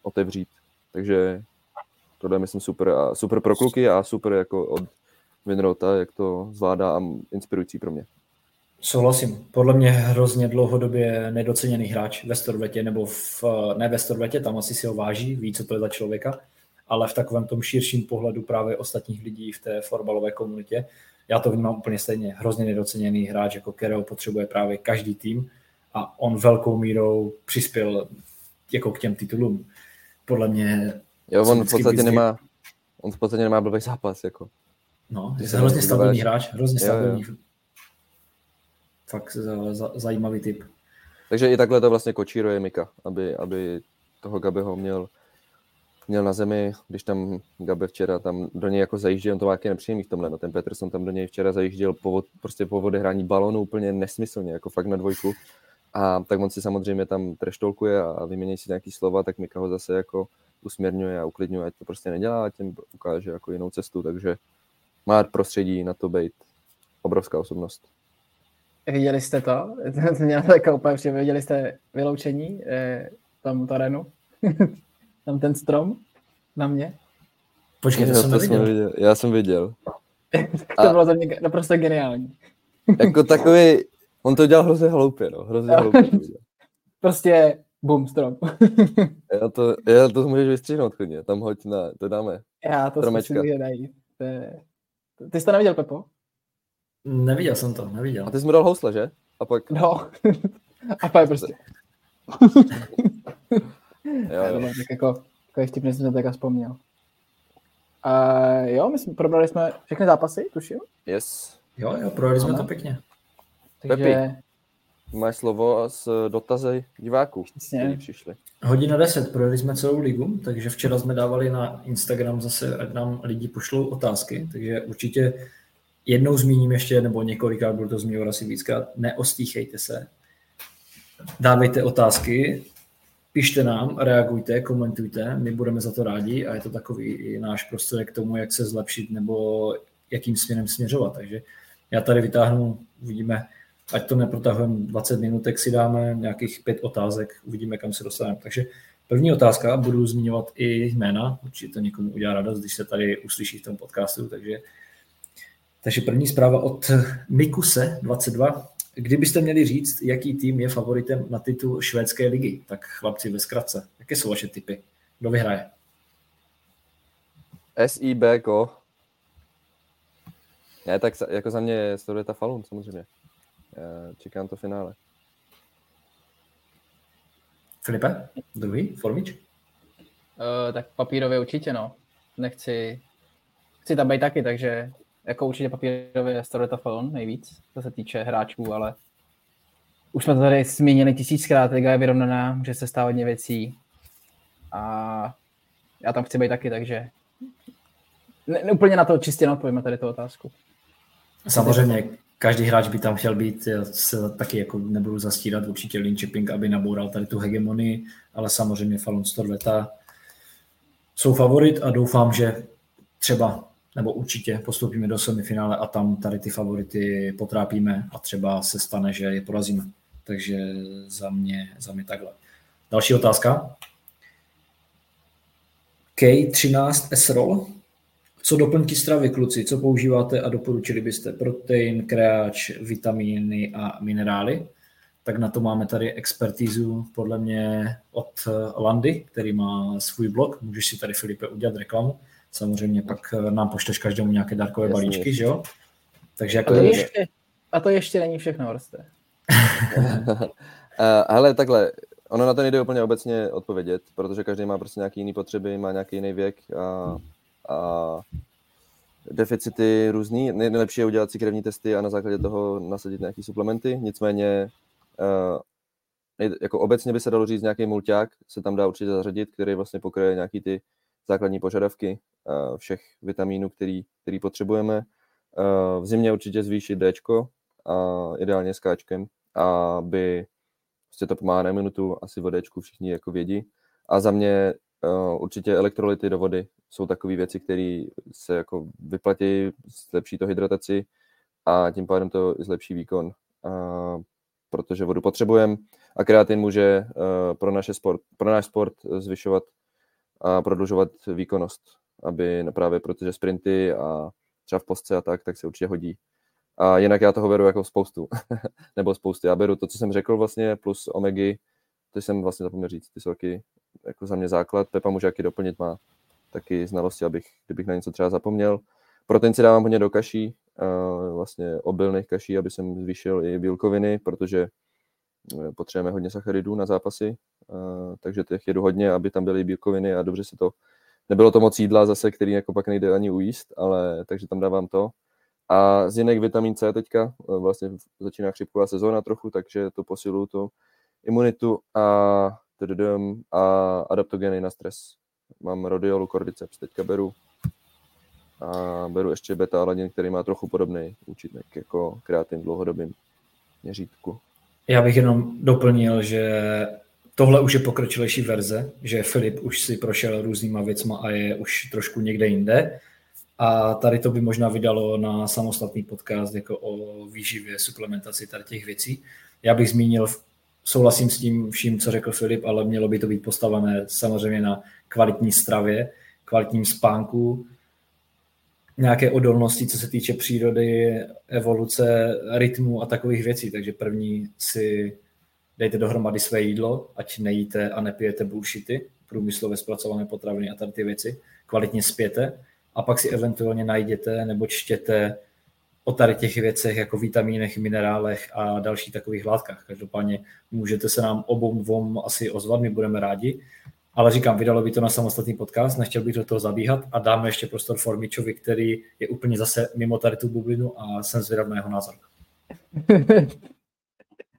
otevřít. Takže tohle je, myslím super a super pro kluky a super jako od Winrota, jak to zvládá a inspirující pro mě. Souhlasím. Podle mě hrozně dlouhodobě nedoceněný hráč ve Storvetě, nebo v, ne ve Storvetě, tam asi si ho váží, ví, co to je za člověka, ale v takovém tom širším pohledu právě ostatních lidí v té fotbalové komunitě. Já to vnímám úplně stejně. Hrozně nedoceněný hráč, jako kterého potřebuje právě každý tým a on velkou mírou přispěl jako k těm titulům. Podle mě Jo, on v podstatě nemá, on v podstatě nemá blbý zápas, jako. No, je se hrozně stabilní hráč, hrozně Jo, jo. stabilní. Fakt za, za, zajímavý typ. Takže i takhle to vlastně kočíruje Mika, aby, aby toho Gabeho měl, měl na zemi, když tam Gabe včera tam do něj jako zajížděl, on to má jaký nepříjemný v tomhle, no ten Peterson tam do něj včera zajížděl po, prostě po odehrání balonu úplně nesmyslně, jako fakt na dvojku A tak on si samozřejmě tam treštolkuje a vymění si nějaký slova, tak Mika ho zase jako usměrňuje a uklidňuje, ať to prostě nedělá a tím ukáže jako jinou cestu, takže má prostředí na to být obrovská osobnost. Viděli jste to? [laughs] To taková úplně. Viděli jste vyloučení eh, tam terénu? [laughs] tam ten strom na mě? Počkej, to Jo, jsem to jsem viděl. Já jsem viděl. [laughs] to A- bylo za mě naprosto geniální. [laughs] Jako takový, on to dělal hrozně hloupě, no, hrozně [laughs] hloupě. Prostě bum, strom. Já to, já to můžeš vystřihnout klidně, tam hoď na, to dáme. Já to Stromečka. zkusím najít. To je... Ty jsi to neviděl, Pepo? Neviděl jsem to, neviděl. A ty jsi mu dal housle, že? A pak, No. A pak prostě. Jo, Jo, tak jako, jako vtipně jsem to tak vzpomněl. A jo, my jsme, probrali jsme všechny zápasy, tuším. Yes. Jo, jo, projeli jsme to pěkně. Takže Máš slovo s dotazy diváků, Přesně. kteří přišli. Hodina 10, projeli jsme celou ligu, takže včera jsme dávali na Instagram zase, ať nám lidi pošlou otázky, takže určitě jednou zmíním ještě, nebo několikrát budu to zmiňovat asi víckrát, neostýchejte se, dávejte otázky, pište nám, reagujte, komentujte, my budeme za to rádi a je to takový i náš prostor k tomu, jak se zlepšit nebo jakým směrem směřovat. Takže já tady vytáhnu, uvidíme, ať to neprotahujeme 20 minutek, si dáme nějakých pět otázek, uvidíme, kam se dostaneme. Takže první otázka, budu zmiňovat i jména, určitě to někomu udělá radost, když se tady uslyší v tom podcastu, takže takže první zpráva od Mikuse 22. Kdybyste měli říct, jaký tým je favoritem na titul švédské ligy, tak chlapci ve zkratce. Jaké jsou vaše typy? Kdo vyhraje? SIBK. Ne, tak za- jako za mě sleduje ta Falun samozřejmě. Já čekám to finále. Filipe? Druhý? Formič? uh, tak papírově určitě, no. Nechci, chci tam být taky, takže jako určitě papírově Falon nejvíc, co se týče hráčů, ale už jsme to tady zmínili tisíckrát, liga je vyrovnaná, může se stát hodně věcí a já tam chci být taky, takže ne, ne, úplně na to čistě neodpovím tady tu otázku. Samozřejmě, každý hráč by tam chtěl být, já se taky jako nebudu zastírat určitě Linköping, aby naboural tady tu hegemonii, ale samozřejmě Falun Storveta jsou favorit a doufám, že třeba nebo určitě postoupíme do semifinále a tam tady ty favority potrápíme a třeba se stane, že je porazíme. Takže za mě, za mě takhle. Další otázka. K13 S-Roll. Co doplňky stravy, kluci? Co používáte a doporučili byste? Protein, kreáč, vitamíny a minerály. Tak na to máme tady expertízu podle mě od Landy, který má svůj blog. Můžeš si tady, Filipe, udělat reklamu. Samozřejmě pak nám pošleš každému nějaké dárkové Jasně, balíčky, že jo? Takže A jako to, je- ještě, a to ještě není všechno, Horste. Uh, [laughs] hele, takhle, ono na to nejde úplně obecně odpovědět, protože každý má prostě nějaký jiný potřeby, má nějaký jiný věk a, a deficity různý. Nej- Nejlepší je udělat si krevní testy a na základě toho nasadit nějaký suplementy. Nicméně uh, nejde- jako obecně by se dalo říct nějaký mulťák, se tam dá určitě zařadit, který vlastně pokryje nějaký ty základní požadavky uh, všech vitamínů, který, který potřebujeme. Uh, v zimě určitě zvýšit D a ideálně s Kčkem, aby prostě to pomáhá na minutu, asi vodečku všichni jako vědí. A za mě uh, určitě elektrolyty do vody jsou takové věci, které se jako vyplatí, zlepší to hydrataci a tím pádem to zlepší výkon, protože vodu potřebujeme a kreatin může pro, naše sport, pro náš sport zvyšovat a prodlužovat výkonnost, aby právě protože sprinty a třeba v postce a tak, tak se určitě hodí. A jinak já toho beru jako spoustu, [laughs] nebo spousty. Já beru to, co jsem řekl vlastně, plus omegy, to jsem vlastně zapomněl říct, ty jsou taky jako za mě základ. Pepa může jaký doplnit, má taky znalosti, abych, kdybych na něco třeba zapomněl. Protein si dávám hodně do kaší, vlastně obilných kaší, aby jsem zvýšil i bílkoviny, protože eh, potřebujeme hodně sacharidů na zápasy, takže těch jedu hodně, aby tam byly bílkoviny a dobře se to, nebylo to moc jídla zase, který jako pak nejde ani ujíst, ale takže tam dávám to. A z jiných vitamin C teďka, eh, vlastně začíná chřipková sezóna trochu, takže to posiluju to imunitu a, a adaptogeny na stres. Mám rodiolu, cordyceps teďka beru a beru ještě beta aladin, který má trochu podobný účinek jako kreatin v dlouhodobém měřítku. Já bych jenom doplnil, že tohle už je pokročilejší verze, že Filip už si prošel různýma věcma a je už trošku někde jinde. A tady to by možná vydalo na samostatný podcast jako o výživě, suplementaci tady těch věcí. Já bych zmínil, souhlasím s tím vším, co řekl Filip, ale mělo by to být postavené samozřejmě na kvalitní stravě, kvalitním spánku, nějaké odolnosti, co se týče přírody, evoluce, rytmu a takových věcí. Takže první si dejte dohromady své jídlo, ať nejíte a nepijete bullshity, průmyslově zpracované potraviny a tady ty věci, kvalitně spěte a pak si eventuálně najděte nebo čtěte o tady těch věcech jako vitamínech, minerálech a dalších takových látkách. Každopádně můžete se nám obou dvou asi ozvat, my budeme rádi. Ale říkám, vydalo by to na samostatný podcast, nechtěl bych do toho zabíhat a dáme ještě prostor Formičovi, který je úplně zase mimo tady tu bublinu a jsem zvědav na jeho názor.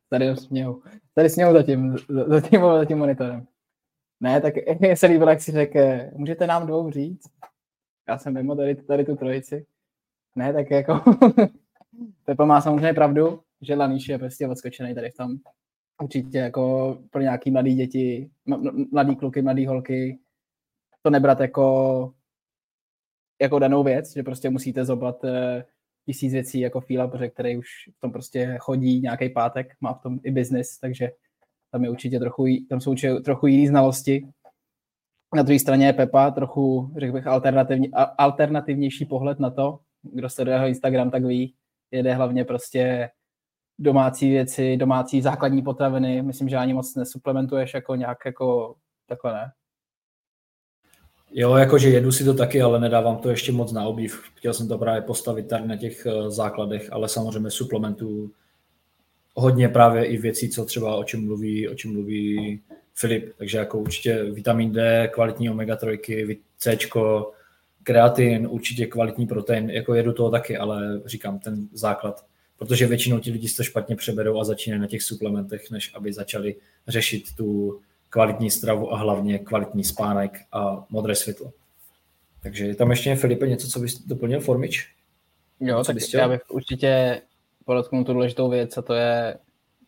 tady směl. Tady směl za tím, za tím, za tím monitorem. Ne, tak [laughs] se líbilo, jak si řekl, můžete nám dvou říct? Já jsem mimo tady, tady tu trojici. Ne, tak jako [laughs] Pepa má samozřejmě pravdu, že Laníš je prostě odskočený tady v tom. Určitě jako pro nějaký mladý děti, mladý kluky, mladý holky, to nebrat jako, jako danou věc, že prostě musíte zobat eh, tisíc věcí jako Fila, protože který už v tom prostě chodí nějaký pátek, má v tom i biznis, takže tam je určitě trochu, tam jsou určitě trochu jiné znalosti. Na druhé straně je Pepa trochu, řekl bych, alternativní, alternativnější pohled na to, kdo sleduje jeho Instagram, tak ví, jede hlavně prostě domácí věci, domácí základní potraviny. Myslím, že ani moc nesuplementuješ jako nějak jako takhle ne. Jo, jakože jedu si to taky, ale nedávám to ještě moc na obdiv. Chtěl jsem to právě postavit tady na těch eh, základech, ale samozřejmě suplementů hodně právě i věcí, co třeba o čem mluví, o čem mluví Filip. Takže jako určitě vitamin D, kvalitní omega-3, C, kreatin, určitě kvalitní protein, jako jedu toho taky, ale říkám, ten základ, protože většinou ti lidi to špatně přeberou a začínají na těch suplementech, než aby začali řešit tu kvalitní stravu a hlavně kvalitní spánek a modré světlo. Takže je tam ještě, Filipe, něco, co bys doplnil, Formič? Jo, co tak já bych určitě podotknul tu důležitou věc a to je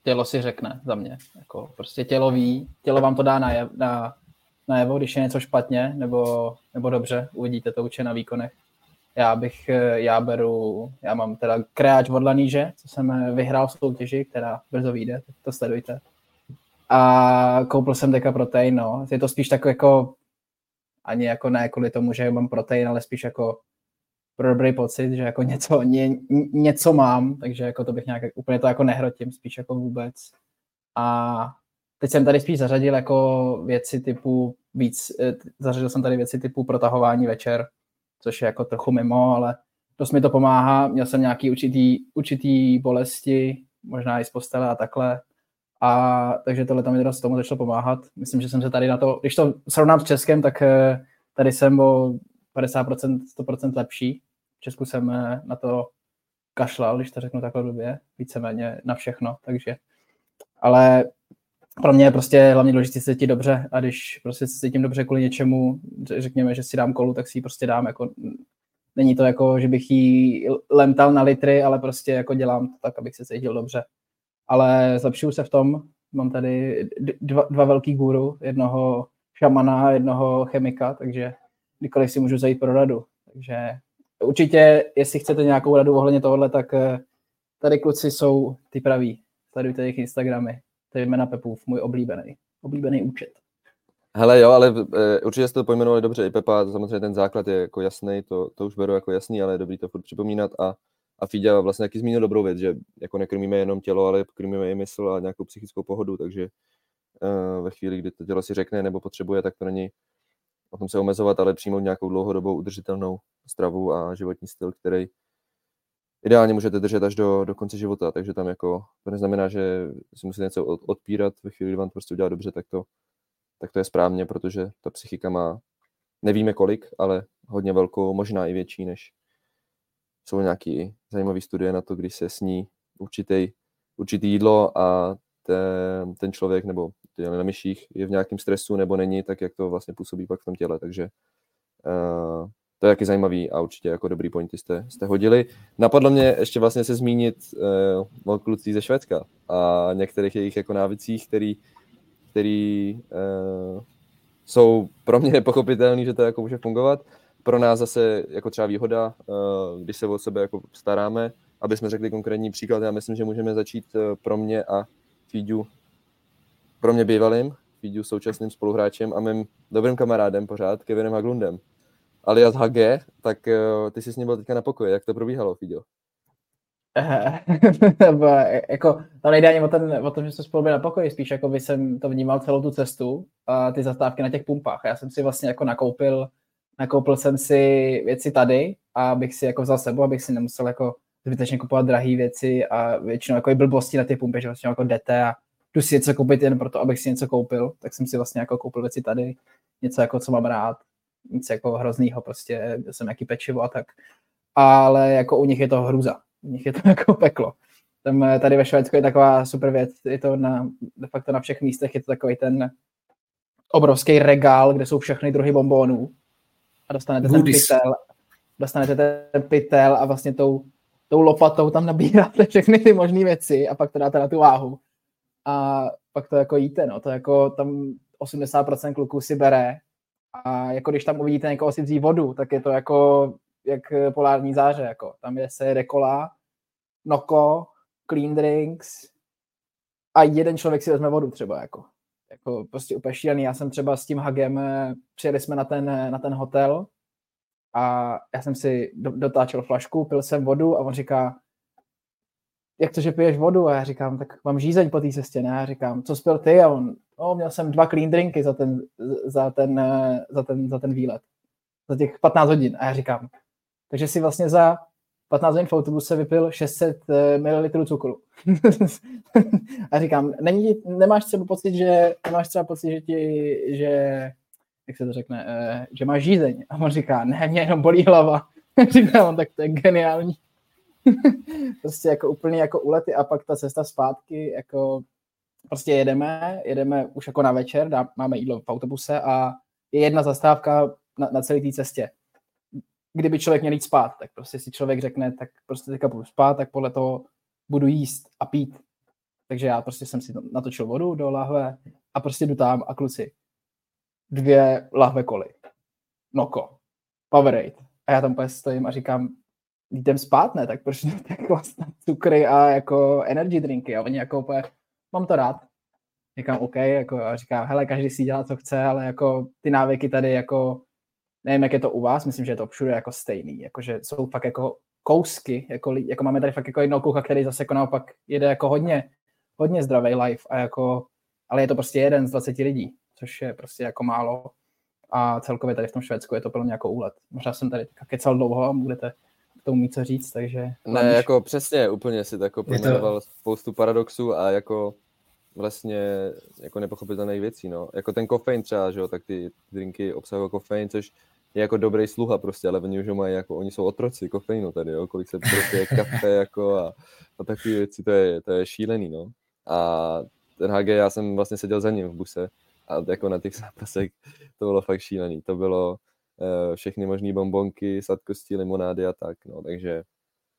tělo si řekne za mě. Jako prostě tělo ví, tělo vám to dá na, na najevo, když je něco špatně nebo, nebo dobře, uvidíte to určitě na výkonech. Já bych, já beru, já mám teda kreáč od Laníže, co jsem vyhrál v soutěži, která brzo vyjde, tak to sledujte. A koupil jsem Deka Protein, no. Je to spíš tak jako, ani jako ne kvůli tomu, že mám protein, ale spíš jako pro dobrý pocit, že jako něco, ně, něco mám, takže jako to bych nějak úplně to jako nehrotím, spíš jako vůbec. A Teď jsem tady spíš zařadil jako věci typu víc, eh, zařadil jsem tady věci typu protahování večer, což je jako trochu mimo, ale dost mi to pomáhá. Měl jsem nějaký určitý, určitý bolesti, možná i z postele a takhle. A takže tohle tam mi dost tomu začalo pomáhat. Myslím, že jsem se tady na to, když to srovnám s Českem, tak eh, tady jsem o 50%, 100% lepší. V Česku jsem eh, na to kašlal, když to řeknu takhle době, víceméně na všechno, takže ale pro mě je prostě hlavně důležité se cítit dobře a když prostě se cítím dobře kvůli něčemu, řekněme, že si dám kolu, tak si ji prostě dám. Jako, není to jako, že bych ji lemtal na litry, ale prostě jako dělám to tak, abych se cítil dobře. Ale zlepšuju se v tom. Mám tady dva, dva velký guru, jednoho šamana, jednoho chemika, takže kdykoliv si můžu zajít pro radu. Takže určitě, jestli chcete nějakou radu ohledně tohohle, tak eh, tady kluci jsou ty praví. Sledujte jejich Instagramy. To je jména Pepův, můj oblíbený, oblíbený účet. Hele jo, ale uh, určitě jste to pojmenovali dobře. I Pepa, samozřejmě ten základ je jako jasný, to, to už beru jako jasný, ale je dobrý to furt připomínat. A, a Fíďa vlastně taky zmínil dobrou věc, že jako nekrmíme jenom tělo, ale krmíme i mysl a nějakou psychickou pohodu, takže uh, ve chvíli, kdy to tělo si řekne nebo potřebuje, tak to není o tom se omezovat, ale přijmout nějakou dlouhodobou udržitelnou stravu a životní styl, který ideálně můžete držet až do, do konce života, takže tam jako to neznamená, že si musíte něco odpírat ve chvíli, kdy vám to prostě udělá dobře, tak to, tak to je správně, protože ta psychika má, nevíme kolik, ale hodně velkou, možná i větší, než jsou nějaké zajímavé studie na to, když se sní určitý, určitý jídlo a ten, ten člověk nebo na myších je v nějakém stresu nebo není, tak jak to vlastně působí pak v tom těle, takže uh, to je taky zajímavý a určitě jako dobrý pointy jste, jste hodili. Napadlo mě ještě vlastně se zmínit uh, o klucích ze Švédska a některých jejich jako návicích, který, který uh, jsou pro mě [laughs] nepochopitelný, že to jako může fungovat. Pro nás zase jako třeba výhoda, uh, když se o sebe jako staráme, aby jsme řekli konkrétní příklad, já myslím, že můžeme začít uh, pro mě a Fíďu, pro mě bývalým, Fíďu současným spoluhráčem a mým dobrým kamarádem pořád, Kevinem Haglundem alias HG, tak uh, ty jsi s ním byl teďka na pokoji. Jak to probíhalo, Fidio? [laughs] jako, tam nejde ani o, ten, o tom, že jsme spolu byli na pokoji, spíš jako by jsem to vnímal celou tu cestu a ty zastávky na těch pumpách. Já jsem si vlastně jako nakoupil, nakoupil jsem si věci tady a abych si jako vzal sebou, abych si nemusel jako zbytečně kupovat drahé věci a většinou jako i blbosti na ty pumpy, že vlastně jako jdete a jdu si něco koupit jen proto, abych si něco koupil, tak jsem si vlastně jako koupil věci tady, něco jako co mám rád nic jako hroznýho, prostě jsem nějaký pečivo a tak. Ale jako u nich je to hruza. U nich je to [laughs] jako peklo. Tam, eh, tady ve Švédsku je taková super věc, je to na, de facto na všech místech, je to takový ten obrovský regál, kde jsou všechny druhy bombónů a dostanete Goodies. ten pytel, dostanete ten pytel a vlastně tou, tou lopatou tam nabíráte všechny ty možné věci a pak to dáte na tu váhu a pak to jako jíte, no, to jako tam 80% kluků si bere a jako když tam uvidíte někoho si vzít vodu, tak je to jako jak polární záře. Jako. Tam je se rekola, noko, clean drinks a jeden člověk si vezme vodu třeba. Jako. Jako prostě úplně šílený. Já jsem třeba s tím Hagem, eh, přijeli jsme na ten, eh, na ten hotel a já jsem si dotáčel flašku, pil jsem vodu a on říká, jak to, že piješ vodu? A já říkám, tak mám žízeň po té cestě, ne? Já říkám, co spil ty? A on, no, měl jsem dva clean drinky za ten, za ten, za ten, za ten výlet. Za těch 15 hodin. A já říkám, takže si vlastně za 15 hodin v autobuse vypil 600 eh, ml cukru. [laughs] a říkám, není, nemáš třeba pocit, že nemáš třeba pocit, že ti, že, jak se to řekne, eh, že máš žízeň. A on říká, ne, mě jenom bolí hlava. [laughs] říkám, tak to je geniální. [laughs] prostě jako úplně jako ulety a pak ta cesta zpátky, jako prostě jedeme, jedeme už jako na večer, dá, máme jídlo v autobuse a je jedna zastávka na, na celé té cestě. Kdyby člověk měl jít spát, tak prostě si člověk řekne, tak prostě teďka budu spát, tak podle toho budu jíst a pít. Takže já prostě jsem si natočil vodu do lahve a prostě jdu tam a kluci. Dvě lahve koly. Noko. Powerade. A já tam úplně stojím a říkám, jdem spát, ne, tak proč tak vlastně cukry a jako energy drinky a oni jako úplně, mám to rád. Říkám, OK, jako a říkám, hele, každý si dělá, co chce, ale jako ty návyky tady jako, nevím, jak je to u vás, myslím, že je to všude jako stejný, jakože jsou fakt jako kousky, jako, jako máme tady fakt jako jednoho kluka, který zase jako naopak jede jako hodně, hodně zdravý life a jako, ale je to prostě jeden z 20 lidí, což je prostě jako málo a celkově tady v tom Švédsku je to pro mě jako úlet. Možná jsem tady kecal dlouho a budete tomu mít co říct, takže... Ne, když... jako přesně, úplně si tako pojmenoval to... spoustu paradoxů a jako vlastně jako nepochopitelných věcí, no. Jako ten kofein třeba, že jo, tak ty drinky obsahují kofein, což je jako dobrý sluha prostě, ale oni už mají jako, oni jsou otroci kofeinu tady, jo, kolik se prostě [laughs] kafe jako a, a takové věci, to je, to je šílený, no. A ten HG, já jsem vlastně seděl za ním v buse a jako na těch zápasech to bylo fakt šílený, to bylo, Eh, všechny možné bombonky, sladkosti, limonády a tak, no, takže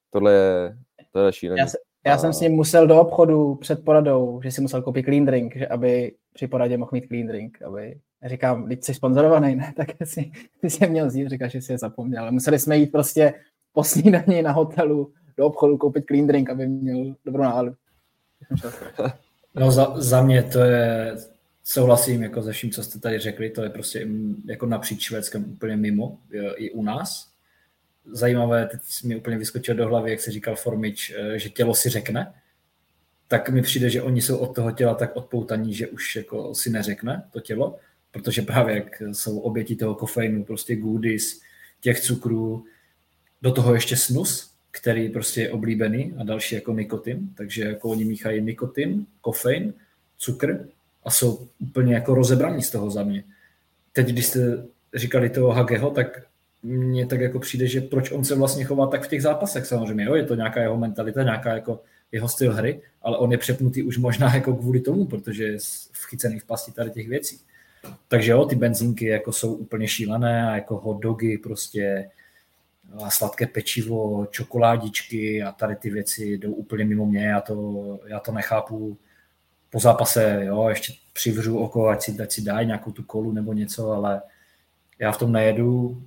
tohle je, tohle je šílené. Já, se, já a... jsem s ním musel do obchodu před poradou, že si musel koupit clean drink, že aby při poradě mohl mít clean drink, aby říkám, když jsi sponzorovaný, ne, [laughs] tak si, ty jsi měl zít, říkáš, že jsi je zapomněl. Ale museli jsme jít prostě po snídani na hotelu do obchodu koupit clean drink, aby měl dobrou náladu. No za, za mě to je, souhlasím jako se vším, co jste tady řekli, to je prostě jako napříč Švédskem úplně mimo, i u nás. Zajímavé, teď mi úplně vyskočil do hlavy, jak se říkal Formič, eh, že tělo si řekne, tak mi přijde, že oni jsou od toho těla tak odpoutaní, že už jako si neřekne to tělo, protože právě jak jsou oběti toho kofeinu, prostě goodies, těch cukrů, do toho ještě snus, který prostě je oblíbený a další jako nikotin, takže jako oni míchají nikotin, kofein, cukr a jsou úplně jako rozebraní z toho za mě. Teď, když jste říkali toho Hageho, tak mně tak jako přijde, že proč on se vlastně chová tak v těch zápasech samozřejmě, jo, je to nějaká jeho mentalita, nějaká jako jeho styl hry, ale on je přepnutý už možná jako kvůli tomu, protože je vchycený v pasti tady těch věcí. Takže jo, ty benzínky jako jsou úplně šílené a jako hot dogy prostě a sladké pečivo, čokoládičky a tady ty věci jdou úplně mimo mě, já to, já to nechápu. Po zápase, jo, ještě přivřu oko, ať si, ať si dají nějakou tu kolu nebo něco, ale já v tom nejedu,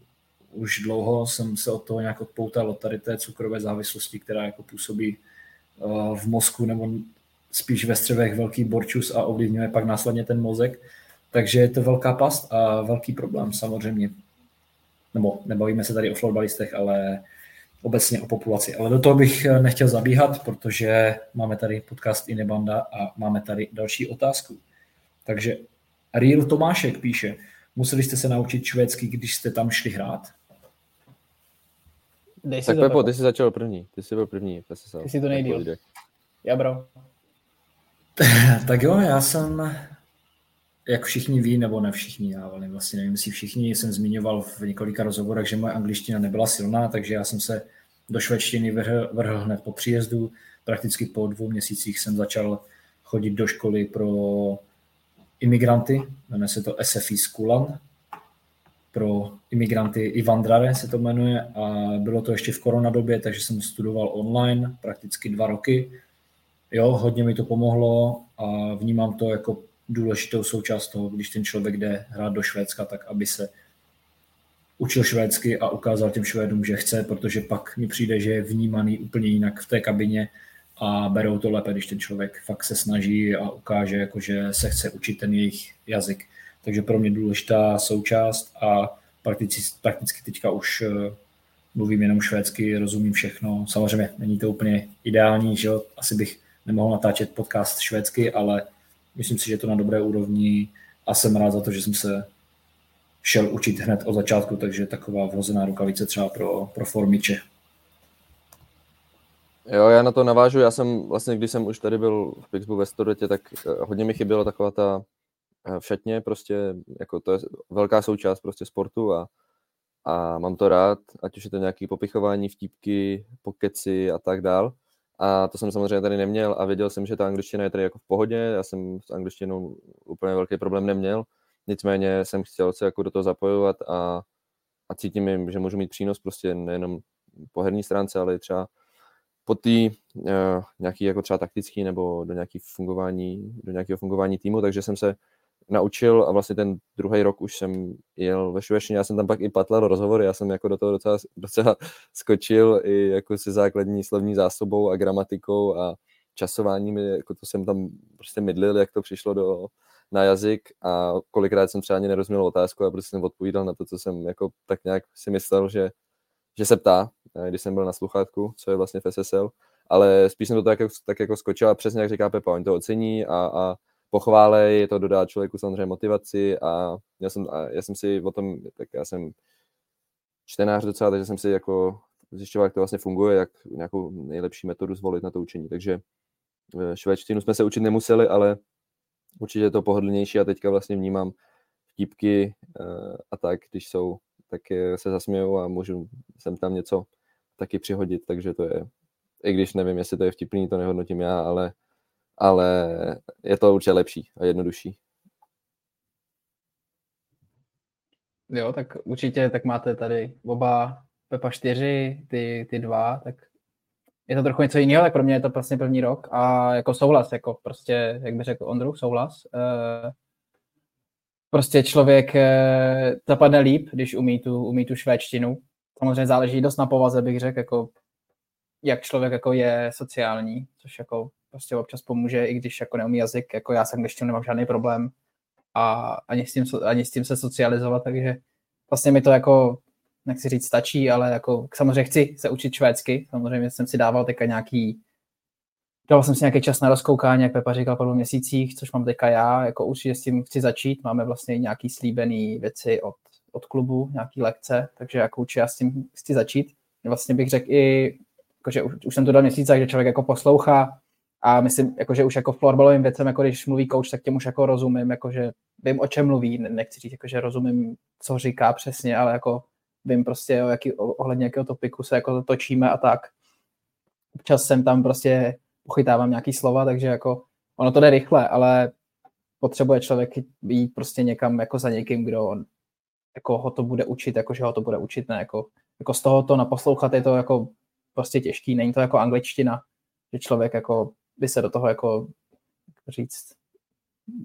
už dlouho jsem se od toho nějak odpoutal, od tady té cukrové závislosti, která jako působí uh, v mozku nebo spíš ve střevech velký borčus a ovlivňuje pak následně ten mozek. Takže je to velká past a velký problém samozřejmě. Nebo nebavíme se tady o florbalistech, ale obecně o populaci. Ale do toho bych eh, nechtěl zabíhat, protože máme tady podcast Inebanda a máme tady další otázku. Takže Real Tomášek píše, museli jste se naučit švédsky, když jste tam šli hrát? Dej tak Pepo, ty jsi začal první. Ty jsi byl první. Ty jsi to nejdíl. Já bro. [laughs] tak jo, já jsem, jak všichni ví, nebo ne všichni, já vlastně nevím, jestli všichni, jsem zmiňoval v několika rozhovorech, že moje angličtina nebyla silná, takže já jsem se do švédštiny vrhl, vrhl hned po příjezdu. Prakticky po dvou měsících jsem začal chodit do školy pro imigranty, jmenuje se to SFI Skulan, pro imigranty i Vandrare se to jmenuje a bylo to ještě v koronadobě, takže jsem studoval online prakticky dva roky. Jo, hodně mi to pomohlo a vnímám to jako důležitou součást toho, když ten člověk jde hrát do Švédska, tak aby se učil švédsky a ukázal těm Švédům, že chce, protože pak mi přijde, že je vnímaný úplně jinak v té kabině a berou to lépe, když ten člověk fakt se snaží a ukáže, jako, že se chce učit ten jejich jazyk. Takže pro mě důležitá součást a prakticky, prakticky teďka už eh, mluvím jenom švédsky, rozumím všechno. Samozřejmě není to úplně ideální, že jo? asi bych nemohl natáčet podcast švédsky, ale myslím si, že je to na dobré úrovni a jsem rád za to, že jsem se šel učit hned od začátku, takže taková vhozená rukavice třeba pro, pro formiče. Jo, já na to navážu. Já jsem vlastně, když jsem už tady byl v Pixbu ve Studetě, tak eh, hodně mi chyběla taková ta eh, v šatně, prostě, jako to je velká součást prostě sportu a, a mám to rád, ať už je to nějaké popichování, vtípky, pokeci a tak dál. A to jsem samozřejmě tady neměl a věděl jsem, že ta angličtina je tady jako v pohodě, já jsem s angličtinou úplně velký problém neměl, nicméně jsem chtěl se jako do toho zapojovat a, a cítím, že můžu mít přínos prostě nejenom po herní stránce, ale třeba po té uh, nějaký jako třeba taktický nebo do nějaký fungování, do nějakého fungování týmu, takže jsem se naučil a vlastně ten druhý rok už jsem jel ve švédštině, já jsem tam pak i patlal rozhovory, já jsem jako do toho docela, docela [laughs] skočil i jako se základní slovní zásobou a gramatikou a časováním, jako to jsem tam prostě mydlil, jak to přišlo do, na jazyk a kolikrát jsem třeba ani nerozuměl otázku a prostě jsem odpovídal na to, co jsem jako tak nějak si myslel, že, že se ptá, když jsem byl na sluchátku, co je vlastně v SSL, ale spíš jsem to tak, tak jako skočil a přesně jak říká Pepa, oni to ocení a, a pochválej, to dodá člověku samozřejmě motivaci a já jsem, a já jsem si o tom, tak já jsem čtenář docela, takže jsem si jako zjišťoval, jak to vlastně funguje, jak nějakou nejlepší metodu zvolit na to učení. Takže eh, švédštinu jsme se učit nemuseli, ale určitě je to pohodlnější a teďka vlastně vnímám vtípky eh, a tak, když jsou, tak se zasměju a můžu sem tam něco taky přihodit, takže to je, i když nevím, jestli to je vtipný, to nehodnotím já, ale ale je to určitě lepší a jednodušší. Jo, tak určitě tak máte tady oba Pepa 4, ty, ty dva, tak je to trochu něco jiného, tak pro mě je to vlastně první rok a jako souhlas, jako prostě, jak by řekl Ondru, souhlas. E, prostě člověk e, zapadne líp, když umí tu, umí tu švédštinu. Samozřejmě záleží dost na povaze, bych řekl, jako jak člověk jako je sociální, což jako prostě občas pomůže, i když jako neumí jazyk, jako já s angličtinou nemám žádný problém a ani s tím, ani s tím se socializovat, takže vlastně mi to jako, nechci říct, stačí, ale jako samozřejmě chci se učit švédsky, samozřejmě jsem si dával teďka nějaký, dal jsem si nějaký čas na rozkoukání, jak Pepa říkal po dvou měsících, což mám teďka já, jako určitě s tím chci začít, máme vlastně nějaký slíbený věci od, od klubu, nějaký lekce, takže jako určitě já s tím chci začít. Vlastně bych řekl i, jakože už, už jsem to dal měsíc, že člověk jako poslouchá, a myslím, jakože už jako florbalovým věcem, jako když mluví coach, tak těm už jako rozumím, jakože vím, o čem mluví, nechci říct, jakože rozumím, co říká přesně, ale jako vím prostě, o jaký, ohledně jakého topiku se jako točíme a tak. Občas jsem tam prostě pochytávám nějaký slova, takže jako ono to jde rychle, ale potřebuje člověk jít prostě někam jako za někým, kdo jako ho to bude učit, jako že ho to bude učit, ne, jako, jako z toho to naposlouchat je to jako prostě těžký, není to jako angličtina, že člověk jako by se do toho jako říct,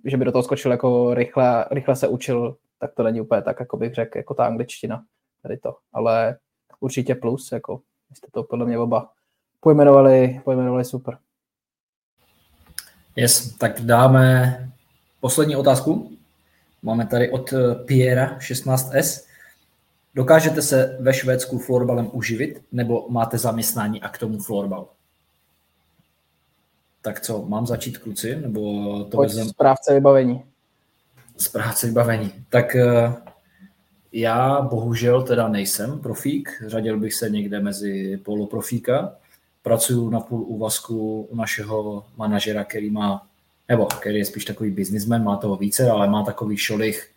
že by do toho skočil jako rychle, rychle se učil, tak to není úplně tak, jako bych řekl, jako ta angličtina, tady to, ale určitě plus, jako jste to podle mě oba pojmenovali, pojmenovali super. Yes, tak dáme poslední otázku. Máme tady od eh, Piera 16S. Dokážete se ve Švédsku florbalem uživit, nebo máte zaměstnání a k tomu florbal? Tak co, mám začít kluci? Nebo to Pojď vezem... správce vybavení. Správce vybavení. Tak eh, já bohužel teda nejsem profík, řadil bych se někde mezi poloprofíka. Pracuju na půl úvazku u našeho manažera, který má, nebo který je spíš takový businessman, má toho více, ale má takový šolich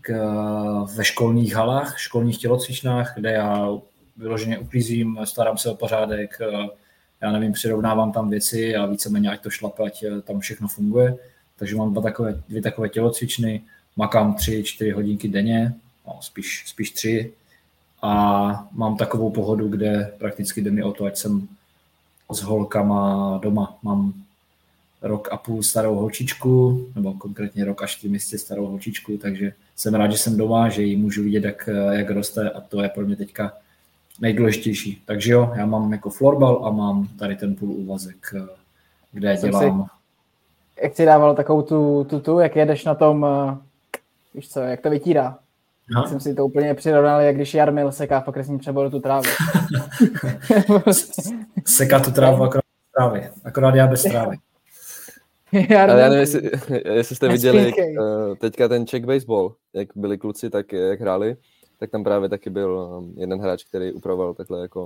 k, eh, ve školních halách, školních tělocvičnách, kde já vyloženě uklízím, starám se o pořádek, eh, já nevím, přirovnávám tam věci a víceméně ať to šlape, ať eh, tam všechno funguje. Takže mám dva takové, dvě takové tělocvičny, makám tři, čtyři hodinky denně, no, spíš, spíš tři. A mám takovou pohodu, kde prakticky jde mi o to, ať jsem s holkama doma. Mám rok a půl starou holčičku, nebo konkrétně rok a čtyři měsíce starou holčičku, takže jsem rád, že jsem doma, že ji můžu vidět, jak, jak roste a to je pro mě teďka nejdůležitější. Takže jo, já mám jako florbal a mám tady ten půl úvazek, kde jsem dělám. Si, jak si dával takovou tu, tu, tu, jak jedeš na tom, eh, víš co, jak to vytírá? Aha. Jsem si to úplně přirovnal, jak když Jarmil seká v okresním přeboru tu trávu. [laughs] seká tu trávu akorát bez trávy. Akorát já bez trávy. [laughs] Jarmil. Ale já nevím, jestli, [laughs] jestli jste viděli jak, uh, teďka ten Czech baseball, jak byli kluci, tak jak hráli, tak tam právě taky byl um, jeden hráč, který upravoval takhle jako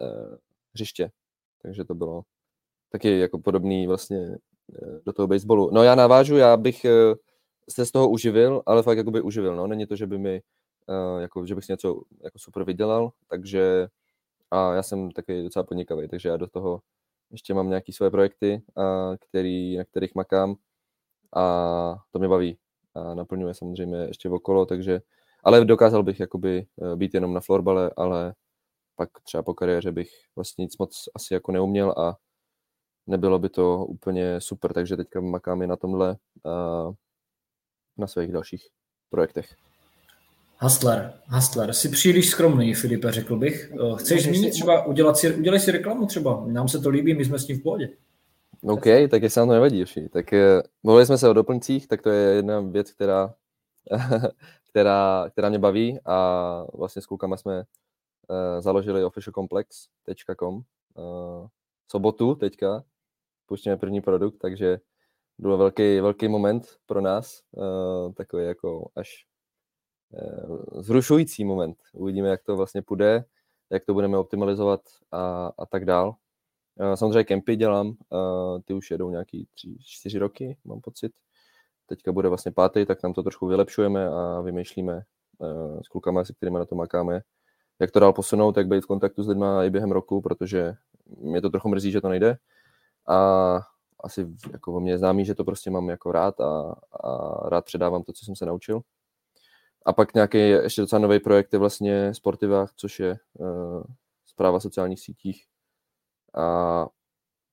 uh, hřiště. Takže to bylo taky jako podobný vlastně do toho baseballu. No já navážu, já bych se z toho uživil, ale fakt jakoby uživil, no. Není to, že by mi, jako, že bych si něco jako super vydělal, takže a já jsem taky docela podnikavý, takže já do toho ještě mám nějaké své projekty, a který, na kterých makám a to mě baví a naplňuje samozřejmě ještě okolo, takže ale dokázal bych jakoby eh, být jenom na florbale, ale pak třeba po kariéře bych vlastně nic moc asi jako neuměl a nebylo by to úplně super, takže teďka makám i na tomhle a na svých dalších projektech. Hustler, Hustler, jsi příliš skromný, Filipe, řekl bych. Eh, chceš zmínit třeba, udělat si, udělej si reklamu třeba, nám se to líbí, my jsme s tím v pohodě. OK, tak jestli nám to nevadí, vši. tak eh, mluvili jsme se o doplňcích, tak to je jedna věc, která, [laughs] která, která mě baví a vlastně s klukama jsme uh, založili officialcomplex.com uh, sobotu teďka, pustíme první produkt, takže byl velký, velký moment pro nás, uh, takový jako až zrušující moment. Uvidíme, jak to vlastně půjde, jak to budeme optimalizovat a, a tak dál. Uh, samozřejmě kempy dělám, uh, ty už jedou nějaký tři, čtyři roky, mám pocit. Teďka bude vlastně pátý, tak tam to trošku vylepšujeme a vymýšlíme s klukama, se kterými na to makáme, jak to dál posunout, jak být v kontaktu s lidmi i během roku, protože mě to trochu mrzí, že to nejde. A asi jako mě známý, že to prostě mám jako rád a, a rád předávám to, co jsem se naučil. A pak nějaký ještě docela nový projekt je vlastně Sportivách, což je uh, zpráva sociálních sítích a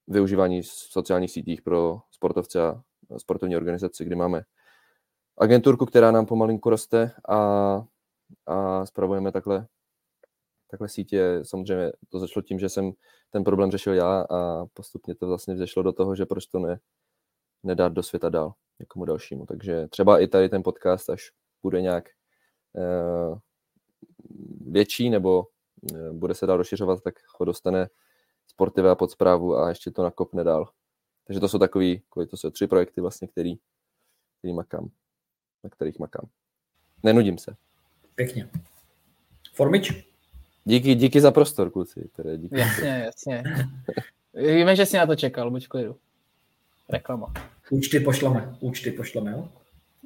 využívání sociálních sítích pro sportovce a sportovní organizaci, kdy máme agenturku, která nám pomalinku roste a, a spravujeme takhle takhle sítě, samozřejmě to začalo tím, že jsem ten problém řešil já a postupně to vlastně vzešlo do toho, že proč to ne, nedát do světa dál někomu dalšímu. Takže třeba i tady ten podcast, až bude nějak větší nebo uh, bude se dál rozšiřovat, tak ho dostane sportivé pod zprávu a ještě to nakopne dál. Takže to jsou takový, to jsou tři projekty vlastně, který, který makám, na kterých makám. Nenudím se. Pěkně. Formič? Díky, díky za prostor, kluci. Tedy díky. Jasně, jasně. Víme, že jsi na to čekal, buď klidu. Reklama. Účty pošleme, účty pošleme, jo?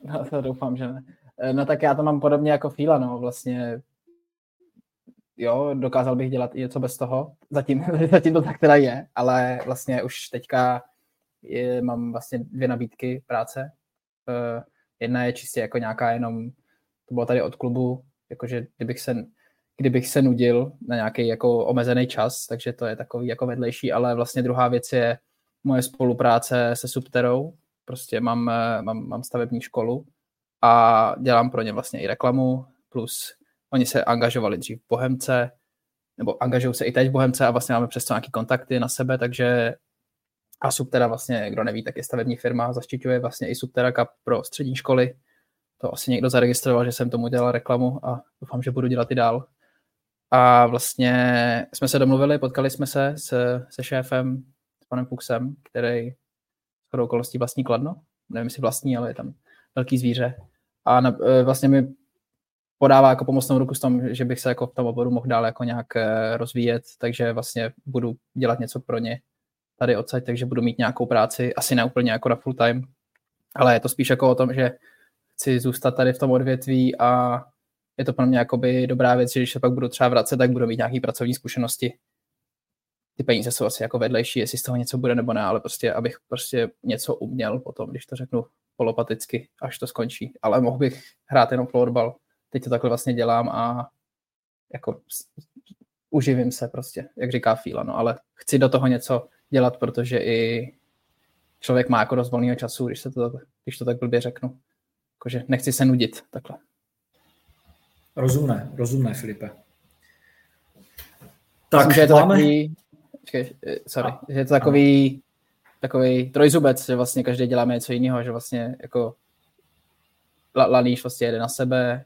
No, to doufám, že ne. No tak já to mám podobně jako Fíla, no, vlastně jo, dokázal bych dělat i něco bez toho, zatím, [laughs] zatím to tak teda je, ale vlastně už teďka je, mám vlastně dvě nabídky práce. Uh, jedna je čistě jako nějaká jenom, to bylo tady od klubu, jakože kdybych se, kdybych se nudil na nějaký jako omezený čas, takže to je takový jako vedlejší, ale vlastně druhá věc je moje spolupráce se Subterou. Prostě mám, eh, mám, mám stavební školu a dělám pro ně vlastně i reklamu, plus oni se angažovali dřív v Bohemce, nebo angažují se i teď v Bohemce a vlastně máme přesto nějaké kontakty na sebe, takže a Subtera vlastně, kdo neví, tak je stavební firma, zaštiťuje vlastně i Subtera Cup pro střední školy. To asi někdo zaregistroval, že jsem tomu dělal reklamu a doufám, že budu dělat i dál. A vlastně jsme se domluvili, potkali jsme se se, se šéfem, s panem Fuxem, který s okolností vlastní Kladno. Nevím, jestli vlastní, ale je tam velký zvíře. A na, e, vlastně mi podává jako pomocnou ruku s tom, že bych se jako v tom oboru mohl dál jako nějak e, rozvíjet, takže vlastně budu dělat něco pro ně tady odsaď, takže budu mít nějakou práci, asi ne úplně jako na full time, ale je to spíš jako o tom, že chci zůstat tady v tom odvětví a je to pro mě jakoby dobrá věc, že když se pak budu třeba vracet, tak budu mít nějaké pracovní zkušenosti. Ty peníze jsou asi jako vedlejší, jestli z toho něco bude nebo ne, ale prostě, abych prostě něco uměl potom, když to řeknu polopaticky, až to skončí. Ale mohl bych hrát jenom florbal. Teď to takhle vlastně dělám a jako uživím se prostě, jak říká Fíla, no, ale chci do toho něco dělat, protože i člověk má jako dost volného času, když, se to, když to tak blbě řeknu. Jakože nechci se nudit takhle. Rozumné, rozumné, Filipe. Tak, Myslím, že je to máme... takový, eh, sorry, že je to takový, takový trojzubec, že vlastně každý děláme něco jiného, že vlastně jako Laníš vlastně jede na sebe,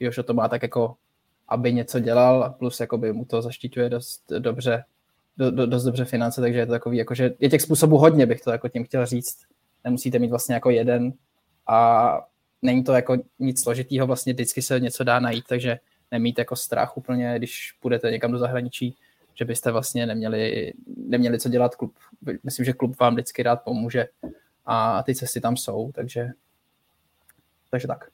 Jošo to má tak jako, aby něco dělal, a plus jakoby mu to zaštiťuje dost dobře do, do, dost dobře finance, takže je to takový, jakože je těch způsobů hodně, bych to jako tím chtěl říct. Nemusíte mít vlastně jako jeden a není to jako nic složitýho, vlastně vždycky se něco dá najít, takže nemít jako strach úplně, když půjdete někam do zahraničí, že byste vlastně neměli, neměli co dělat klub. Myslím, že klub vám vždycky rád pomůže a ty cesty tam jsou, takže, takže tak.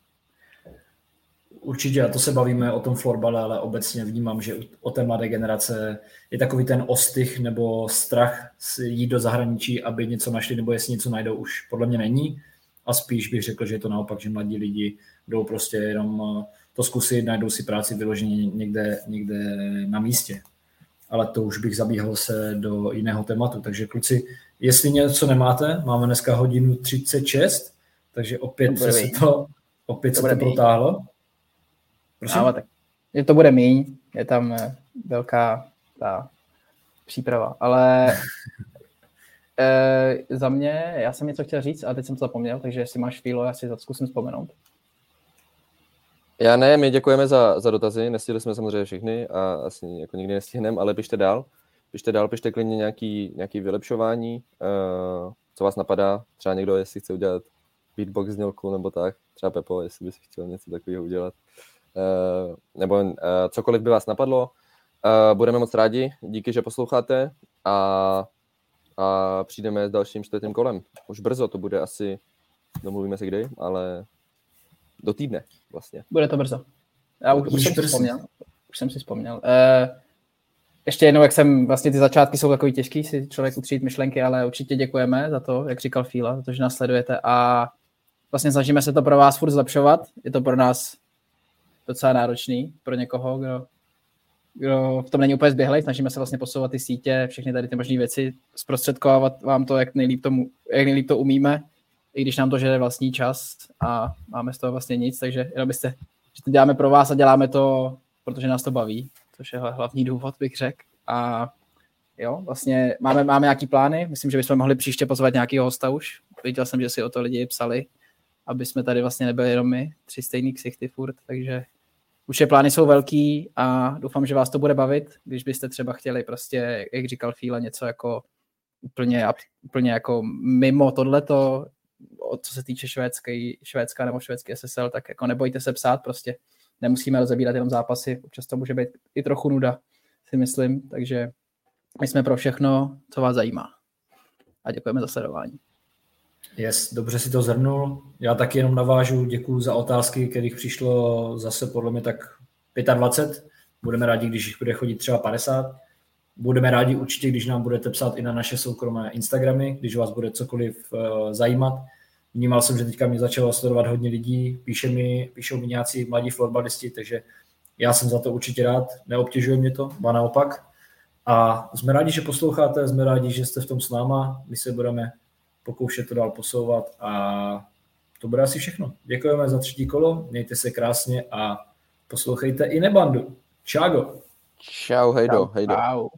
Určitě, a to se bavíme o tom florbale, ale obecně vnímám, že o té mladé generace je takový ten ostych nebo strach jít do zahraničí, aby něco našli, nebo jestli něco najdou, už podle mě není. A spíš bych řekl, že je to naopak, že mladí lidi jdou prostě jenom eh, to zkusit, najdou si práci vyloženě někde, někde na místě. Ale to už bych zabíhal se do jiného tématu. Takže kluci, jestli něco nemáte, máme dneska hodinu 36, takže opět to se to, opět to se to protáhlo. Prosím? Ale tak, že to bude míň, je tam eh, velká ta příprava, ale [laughs] e, za mě, já jsem něco chtěl říct a teď jsem to zapomněl, takže jestli máš chvíli, já si to zkusím vzpomenout. Já ne, my děkujeme za, za dotazy, nestihli jsme samozřejmě všechny a asi jako nikdy nestihneme, ale pište dál. Pište dál, pište klidně nějaký, nějaký vylepšování, uh, co vás napadá, třeba někdo, jestli chce udělat beatbox znělku nebo tak, třeba Pepo, jestli by si chtěl něco takového udělat. Eh, nebo eh, cokoliv by vás napadlo. Eh, budeme moc rádi, díky, že posloucháte a, a přijdeme s dalším čtvrtým kolem. Už brzo, to bude asi, domluvíme se kdy, ale do týdne vlastně. Bude to brzo. Já už, už jsem si vzpomněl. Už jsem si vzpomněl. Uh, ještě jednou, jak jsem, vlastně ty začátky jsou takový těžký, si člověk utřít myšlenky, ale určitě děkujeme za to, jak říkal Fíla, za to, že nás sledujete a vlastně snažíme se to pro vás furt zlepšovat. Je to pro nás docela náročný pro někoho, kdo, kdo v tom není úplně zběhlej. Snažíme se vlastně posouvat ty sítě, všechny tady ty možné věci, zprostředkovat vám to, jak nejlíp, tomu, jak nejlíp to umíme, i když nám to žere vlastní čas a máme z toho vlastně nic, takže jenom byste, že to děláme pro vás a děláme to, protože nás to baví, což je hlavní důvod, bych řekl. A jo, vlastně máme, máme nějaký plány, myslím, že bychom mohli příště pozvat nějakého hosta už. Viděl jsem, že si o to lidi psali, aby jsme tady vlastně nebyli jenom my, tři stejný ksichty furt, takže už je plány jsou velký a doufám, že vás to bude bavit, když byste třeba chtěli prostě, jak říkal Fíla, něco jako úplně, úplně jako mimo tohleto, co se týče švédské, švédská nebo švédský SSL, tak jako nebojte se psát, prostě nemusíme rozebírat jenom zápasy, občas to může být i trochu nuda, si myslím, takže my jsme pro všechno, co vás zajímá. A děkujeme za sledování. Yes, dobře si to zhrnul. Já taky jenom navážu, děkuji za otázky, kterých přišlo zase podle mě tak 25. Budeme rádi, když jich bude chodit třeba 50. budeme rádi určitě, když nám budete psát i na naše soukromé Instagramy, když vás bude cokoliv uh, zajímat. Vnímal jsem, že teďka mě začalo sledovat hodně lidí, píše mi, píšou mi nějací mladí florbalisti, takže já jsem za to určitě rád, neobtěžuje mě to, ba naopak. A jsme rádi, že posloucháte, jsme rádi, že jste v tom s náma, my se budeme pokoušet to dál posouvat a to bude asi všechno. Děkujeme za třetí kolo, mějte se krásně a poslouchejte i nebandu. Čágo. Čau, hejdo, hejdo. Čau.